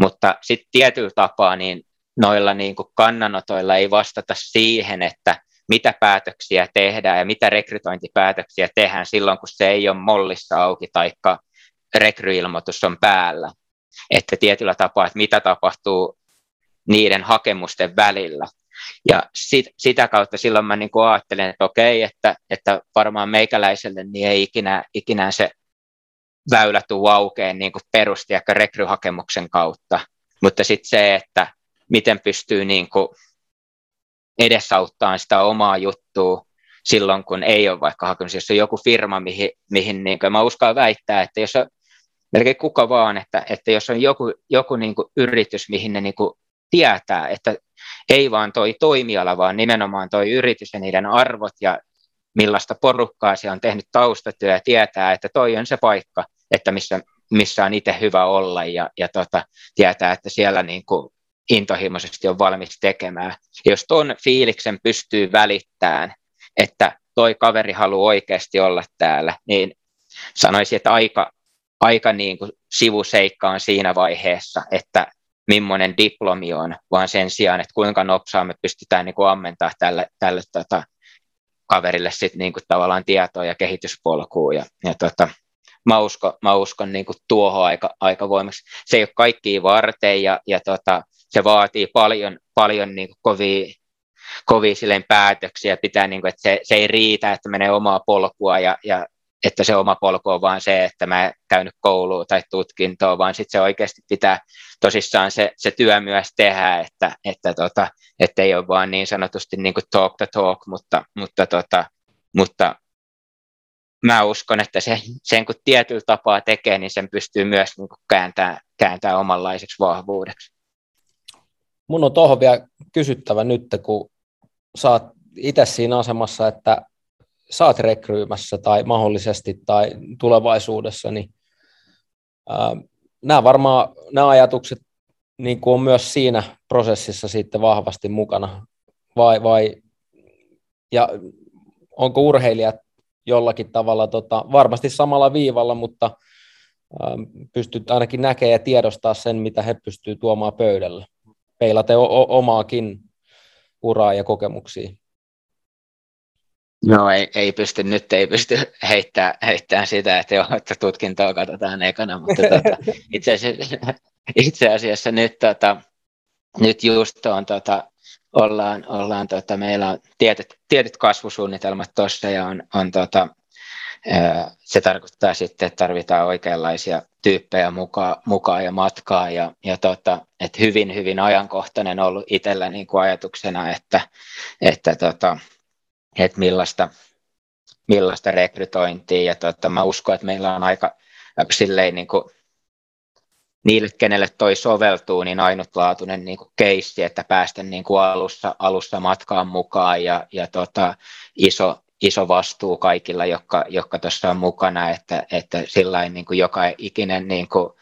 Mutta sitten tietyllä tapaa niin noilla niin kuin kannanotoilla ei vastata siihen, että mitä päätöksiä tehdään ja mitä rekrytointipäätöksiä tehdään silloin, kun se ei ole mollissa auki tai rekryilmoitus on päällä. Että tietyllä tapaa, että mitä tapahtuu niiden hakemusten välillä. Ja sit, sitä kautta silloin mä niin ajattelen, että okei, että, että varmaan meikäläiselle niin ei ikinä, ikinä se väylä tuu aukeen niin perusti ehkä rekryhakemuksen kautta. Mutta sitten se, että miten pystyy niin kuin edesauttamaan sitä omaa juttua silloin, kun ei ole vaikka hakemus, jos on joku firma, mihin, mihin niin kuin, mä uskon väittää, että jos on melkein kuka vaan, että, että jos on joku, joku niin kuin yritys, mihin ne niin kuin tietää, että ei vaan toi toimiala, vaan nimenomaan toi yritys ja niiden arvot ja millaista porukkaa se on tehnyt taustatyö ja tietää, että toi on se paikka, että missä, missä on itse hyvä olla ja, ja tota, tietää, että siellä niin kuin intohimoisesti on valmis tekemään. Ja jos tuon fiiliksen pystyy välittämään, että toi kaveri haluaa oikeasti olla täällä, niin sanoisin, että aika, aika niin kuin sivuseikka on siinä vaiheessa, että millainen diplomi on, vaan sen sijaan, että kuinka nopsaa me pystytään niin kuin ammentaa tälle, tälle tota, kaverille sit niin kuin tavallaan tietoa ja kehityspolkua. Ja, ja tota, mä uskon, mä uskon niin kuin tuohon aika, aika voimaksi. Se ei ole kaikkia varten ja, ja tota, se vaatii paljon, paljon niin kuin kovia, kovia silleen päätöksiä, pitää, niin kuin, että se, se, ei riitä, että menee omaa polkua ja, ja että se oma polku on vaan se, että mä käynyt kouluun tai tutkintoa, vaan sitten se oikeasti pitää tosissaan se, se työ myös tehdä, että, että, tota, ei ole vaan niin sanotusti niin kuin talk the talk, mutta, mutta, tota, mutta mä uskon, että se, sen kun tietyllä tapaa tekee, niin sen pystyy myös niin kuin kääntämään, kääntämään omanlaiseksi vahvuudeksi.
Mun on tuohon vielä kysyttävä nyt, kun saat itse siinä asemassa, että saat rekryymässä tai mahdollisesti tai tulevaisuudessa, niin ää, nämä varmaan nämä ajatukset niin kuin on myös siinä prosessissa sitten vahvasti mukana, vai, vai ja onko urheilijat jollakin tavalla tota, varmasti samalla viivalla, mutta ää, pystyt ainakin näkemään ja tiedostaa sen, mitä he pystyvät tuomaan pöydälle, peilaten o- omaakin uraa ja kokemuksia.
No ei, ei pysty, nyt ei pysty heittämään, heittämään sitä, että joo, että tutkintoa katsotaan ekana, mutta tota, itse, asiassa, itse asiassa nyt, tota, nyt just on, tota, ollaan, ollaan tota, meillä on tietyt, tietyt kasvusuunnitelmat tuossa ja on, on tota, se tarkoittaa sitten, että tarvitaan oikeanlaisia tyyppejä mukaan, mukaan ja matkaa ja, ja tota, että hyvin, hyvin ajankohtainen ollut itsellä niin kuin ajatuksena, että, että tota, että millaista, millaista rekrytointia. Ja tota, mä uskon, että meillä on aika silleen niin kuin, niille, kenelle toi soveltuu, niin ainutlaatuinen niin kuin keissi, että päästä niin kuin alussa, alussa matkaan mukaan ja, ja tota, iso, iso vastuu kaikilla, jotka, jotka tuossa on mukana, että, että sillä niin joka ikinen niin kuin,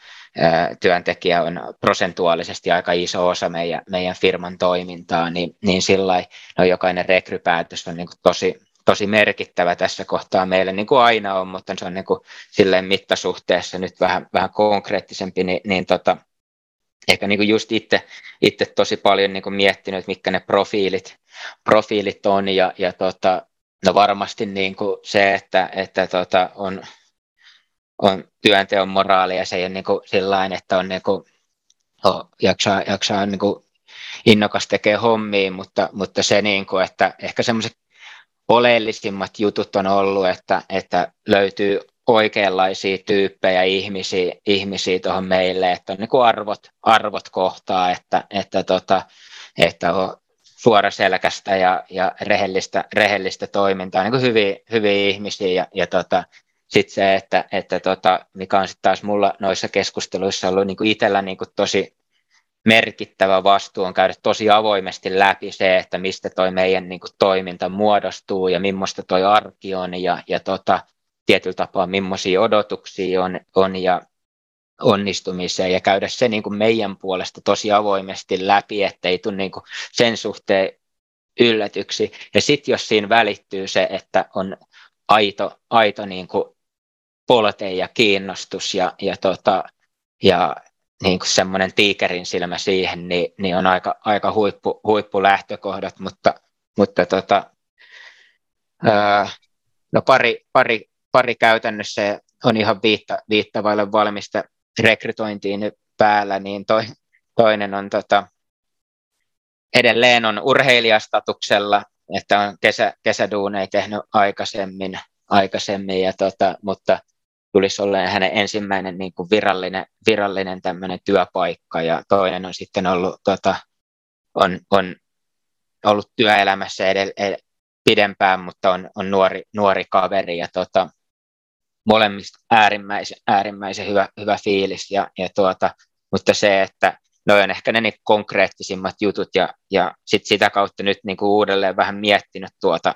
työntekijä on prosentuaalisesti aika iso osa meidän, meidän firman toimintaa, niin, niin sillä no jokainen rekrypäätös on niin kuin tosi, tosi merkittävä tässä kohtaa meille, niin kuin aina on, mutta se on niin kuin silleen mittasuhteessa nyt vähän, vähän konkreettisempi, niin, niin tota, ehkä niin kuin just itse, itse tosi paljon niin kuin miettinyt, että mitkä ne profiilit, profiilit on, ja, ja tota, no varmasti niin kuin se, että, että tota, on, on työnteon moraali ja se ei ole niin sellainen, että on niin kuin, oh, jaksaa, jaksaa niin kuin innokas tekee hommia, mutta, mutta se, niin kuin, että ehkä semmoiset oleellisimmat jutut on ollut, että, että löytyy oikeanlaisia tyyppejä ihmisiä, ihmisiä tuohon meille, että on niin kuin arvot, arvot kohtaa, että, että, tota, että on suoraselkästä ja, ja rehellistä, rehellistä toimintaa, niin kuin hyviä, hyviä ihmisiä ja, ja tota, sitten se, että, että tota, mikä on sitten taas mulla noissa keskusteluissa ollut niin itsellä niin tosi merkittävä vastuu on käydä tosi avoimesti läpi se, että mistä toi meidän niin kuin, toiminta muodostuu ja millaista toi arki on ja, ja tota, tietyllä tapaa millaisia odotuksia on, on ja onnistumiseen ja käydä se niin kuin meidän puolesta tosi avoimesti läpi, ettei tule niin kuin sen suhteen yllätyksi. Ja sitten jos siinä välittyy se, että on aito, aito niin kuin polte ja kiinnostus ja, ja, tota, ja niin kuin semmoinen tiikerin silmä siihen, niin, niin on aika, aika huippu, huippulähtökohdat, mutta, mutta tota, ää, no pari, pari, pari käytännössä on ihan viitta, viittavaille valmista rekrytointiin päällä, niin toi, toinen on tota, edelleen on urheilijastatuksella, että on kesä, kesäduuneja tehnyt aikaisemmin, aikaisemmin ja tota, mutta tulisi olla hänen ensimmäinen niin kuin virallinen, virallinen tämmöinen työpaikka. Ja toinen on sitten ollut, tota, on, on ollut työelämässä edell, ed, pidempään, mutta on, on nuori, nuori kaveri. Ja tota, molemmista äärimmäisen, äärimmäisen hyvä, hyvä fiilis. Ja, ja tuota, mutta se, että ne on ehkä ne niin konkreettisimmat jutut. Ja, ja sit sitä kautta nyt niin kuin uudelleen vähän miettinyt tuota,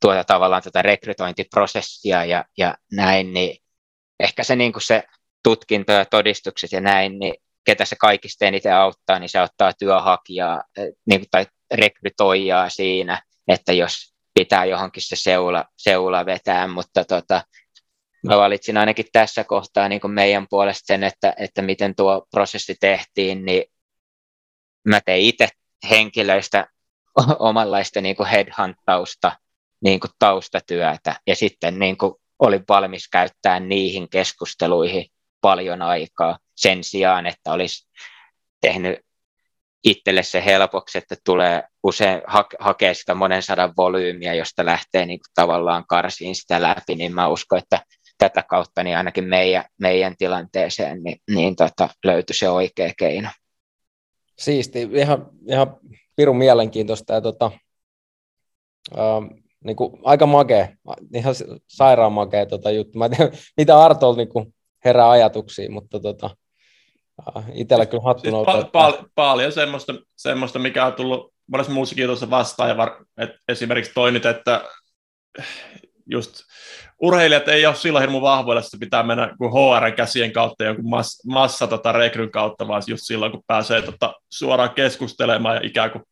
tuota tavallaan tätä rekrytointiprosessia ja, ja näin, niin ehkä se, niin kuin se tutkinto ja todistukset ja näin, niin ketä se kaikista eniten auttaa, niin se auttaa työhakijaa eh, niin kuin, tai rekrytoijaa siinä, että jos pitää johonkin se seula, seula vetää, mutta tota, mä valitsin ainakin tässä kohtaa niin kuin meidän puolesta sen, että, että miten tuo prosessi tehtiin, niin mä tein itse henkilöistä omanlaista niin kuin headhuntausta, niin kuin taustatyötä. Ja sitten niin kuin olin valmis käyttää niihin keskusteluihin paljon aikaa sen sijaan, että olisi tehnyt itselle se helpoksi, että tulee usein ha- hakea sitä monen sadan volyymiä, josta lähtee niin kuin tavallaan karsiin sitä läpi, niin mä uskon, että tätä kautta niin ainakin meidän, meidän tilanteeseen niin, niin tota, löytyi se oikea keino.
Siisti, ihan, ihan pirun mielenkiintoista ja tota, ähm, niin kuin, aika makea, ihan sairaan makea tota juttu. Mä en tiedä, mitä Artol niin kuin, herää ajatuksia, mutta tota, äh, itsellä kyllä hattu siis
pa- pa- paljon semmoista, semmoista, mikä on tullut monessa muussakin jutussa vastaan, ja var, et esimerkiksi toi nyt, että just urheilijat ei ole silloin hirmu vahvoilla, että pitää mennä kuin HR-käsien kautta jonkun massa, massa tota rekryn kautta, vaan just silloin, kun pääsee tota, suoraan keskustelemaan ja ikään kuin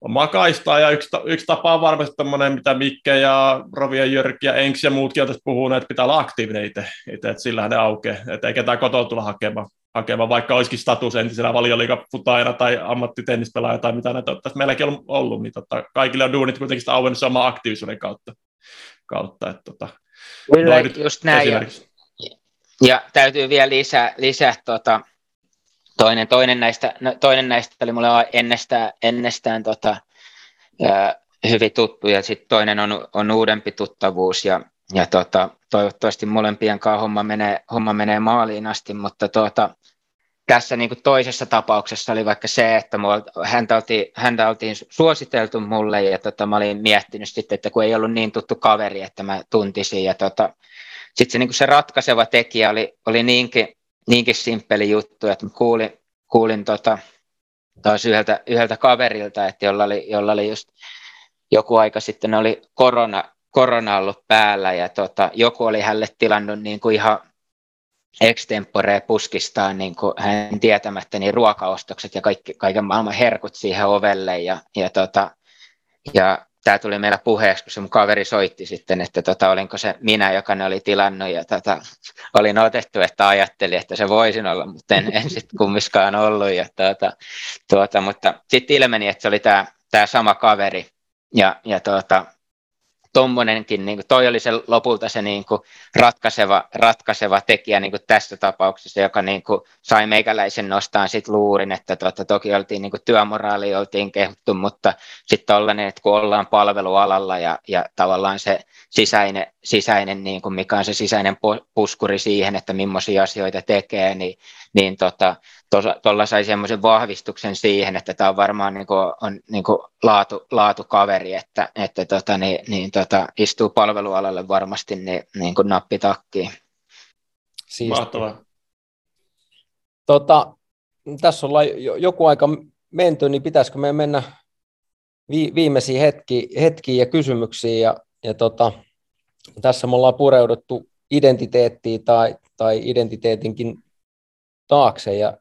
omaa kaistaa, ja yksi, yksi tapa on varmasti tämmöinen, mitä Mikke ja Rovi ja Jyrki ja Enks ja muutkin on tässä puhuneet, että pitää olla aktiivinen itse, itse että sillähän ne aukeaa, että ei ketään kotoa tulla hakemaan, hakemaan, vaikka olisikin status entisenä valioliikafutaajana tai ammattitennispelaaja tai mitä näitä on meilläkin on ollut, niin tota, kaikille on duunit kuitenkin sitä auennut samaa aktiivisuuden kautta. kautta että tota,
Kyllä, just näin. Ja, ja, täytyy vielä lisää, lisää tota, toinen, toinen, näistä, no, toinen näistä oli mulle ennestään, ennestään tota, ää, hyvin tuttu ja sitten toinen on, on uudempi tuttavuus ja, ja tota, toivottavasti molempien kanssa homma menee, homma menee maaliin asti, mutta tota, tässä niin kuin toisessa tapauksessa oli vaikka se, että häntä, oltiin, häntä oltiin suositeltu mulle ja tota, mä olin miettinyt sitten, että kun ei ollut niin tuttu kaveri, että mä tuntisin ja tota, sitten se, niin kuin se ratkaiseva tekijä oli, oli niinkin, niinkin simppeli juttu, että kuulin, kuulin tota, taas yhdeltä, yhdeltä kaverilta, että jolla oli, jolla oli just joku aika sitten oli korona, korona ollut päällä ja tota, joku oli hänelle tilannut niin kuin ihan extempore puskistaan niin kuin hän tietämättä niin ruokaostokset ja kaikki, kaiken maailman herkut siihen ovelle ja, ja, tota, ja tämä tuli meillä puheeksi, kun se mun kaveri soitti sitten, että tota, olinko se minä, joka ne oli tilannut ja tota, olin otettu, että ajattelin, että se voisin olla, mutta en, en sitten kummiskaan ollut. Ja, tota, tuota, mutta sitten ilmeni, että se oli tämä, tämä sama kaveri ja, ja tuota, tuommoinenkin, niin toi oli se lopulta se niin kuin ratkaiseva, ratkaiseva tekijä niin kuin tässä tapauksessa, joka niin kuin sai meikäläisen nostaa sit luurin, että tuota, toki oltiin niin työmoraali oltiin kehuttu, mutta sitten tollainen, että kun ollaan palvelualalla ja, ja tavallaan se sisäinen, sisäinen, niin kuin mikä on se sisäinen puskuri siihen, että millaisia asioita tekee, niin, niin tuolla tota, sai semmoisen vahvistuksen siihen, että tämä on varmaan niin kuin, on niin kuin laatu, laatukaveri, että, että tota, niin, niin, tota, istuu palvelualalle varmasti niin, niin kuin nappitakkiin.
Mahtavaa.
Tota, tässä ollaan joku aika menty, niin pitäisikö me mennä vi- viimeisiin hetki, hetkiin ja kysymyksiin. Ja, ja tota, tässä me ollaan pureuduttu identiteettiin tai, tai identiteetinkin taakse ja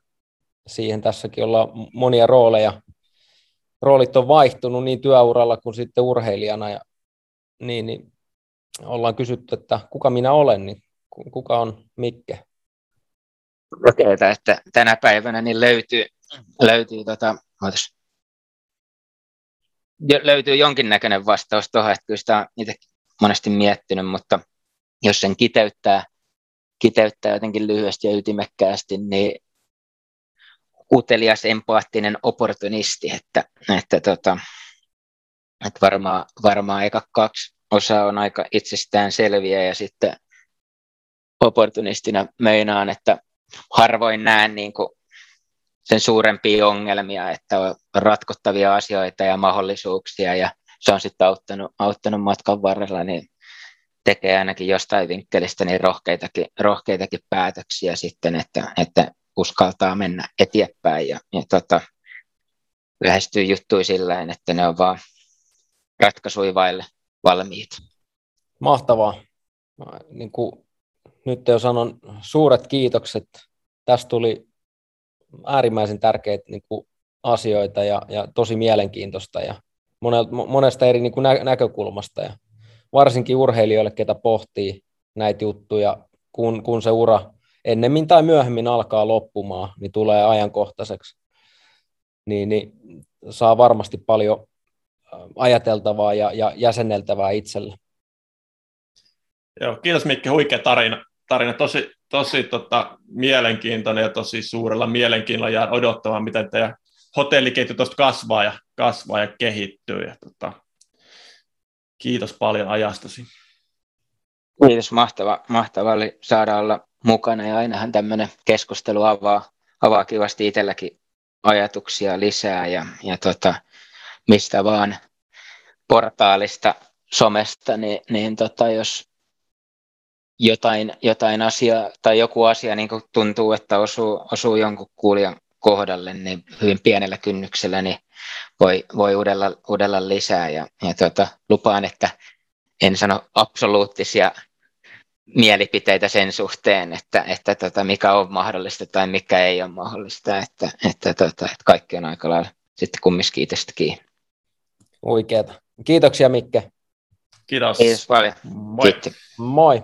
siihen tässäkin ollaan monia rooleja. Roolit on vaihtunut niin työuralla kuin sitten urheilijana ja niin, niin ollaan kysytty, että kuka minä olen, niin kuka on Mikke?
Kokeita, että tänä päivänä niin löytyy, löytyy tota, löytyy jonkinnäköinen vastaus tuohon, että kyllä sitä on monesti miettinyt, mutta jos sen kiteyttää, kiteyttää jotenkin lyhyesti ja ytimekkäästi, niin utelias, empaattinen opportunisti, että, että, tota, että varmaan, varmaan eka kaksi osaa on aika itsestään selviä ja sitten opportunistina meinaan, että harvoin näen niin kuin sen suurempia ongelmia, että on ratkottavia asioita ja mahdollisuuksia ja se on sitten auttanut, auttanut matkan varrella, niin tekee ainakin jostain vinkkelistä niin rohkeitakin, rohkeitakin päätöksiä sitten, että, että uskaltaa mennä eteenpäin ja, ja tota, lähestyy juttui sillä että ne on vaan ratkaisuja vaille valmiit.
Mahtavaa. Niin kuin nyt jo sanon suuret kiitokset. Tästä tuli äärimmäisen tärkeitä niin kuin asioita ja, ja tosi mielenkiintoista ja monesta eri niin kuin nä- näkökulmasta ja varsinkin urheilijoille, ketä pohtii näitä juttuja, kun, kun se ura ennemmin tai myöhemmin alkaa loppumaan, niin tulee ajankohtaiseksi, niin, niin saa varmasti paljon ajateltavaa ja, ja jäsenneltävää itselle.
Joo, kiitos Mikki, huikea tarina. tarina. Tosi, tosi tota, mielenkiintoinen ja tosi suurella mielenkiinnolla ja odottamaan, miten teidän hotelliketju tuosta kasvaa ja, kasvaa ja kehittyy. Ja, tota, kiitos paljon ajastasi.
Kiitos, mahtava, mahtava oli saada olla mukana ja ainahan tämmöinen keskustelu avaa, avaa kivasti itselläkin ajatuksia lisää ja, ja tota, mistä vaan portaalista, somesta, niin, niin tota, jos jotain, jotain asiaa tai joku asia niin tuntuu, että osuu, osuu jonkun kuulijan kohdalle, niin hyvin pienellä kynnyksellä niin voi, voi udella, udella lisää. Ja, ja tuota, lupaan, että en sano absoluuttisia mielipiteitä sen suhteen, että, että tota, mikä on mahdollista tai mikä ei ole mahdollista, että, että, tota, että kaikki on aika lailla sitten kumminkin itsestä kiinni.
Oikeeta. Kiitoksia Mikke.
Kiitos.
Kiitos paljon.
Moi.
Kiitti. Moi.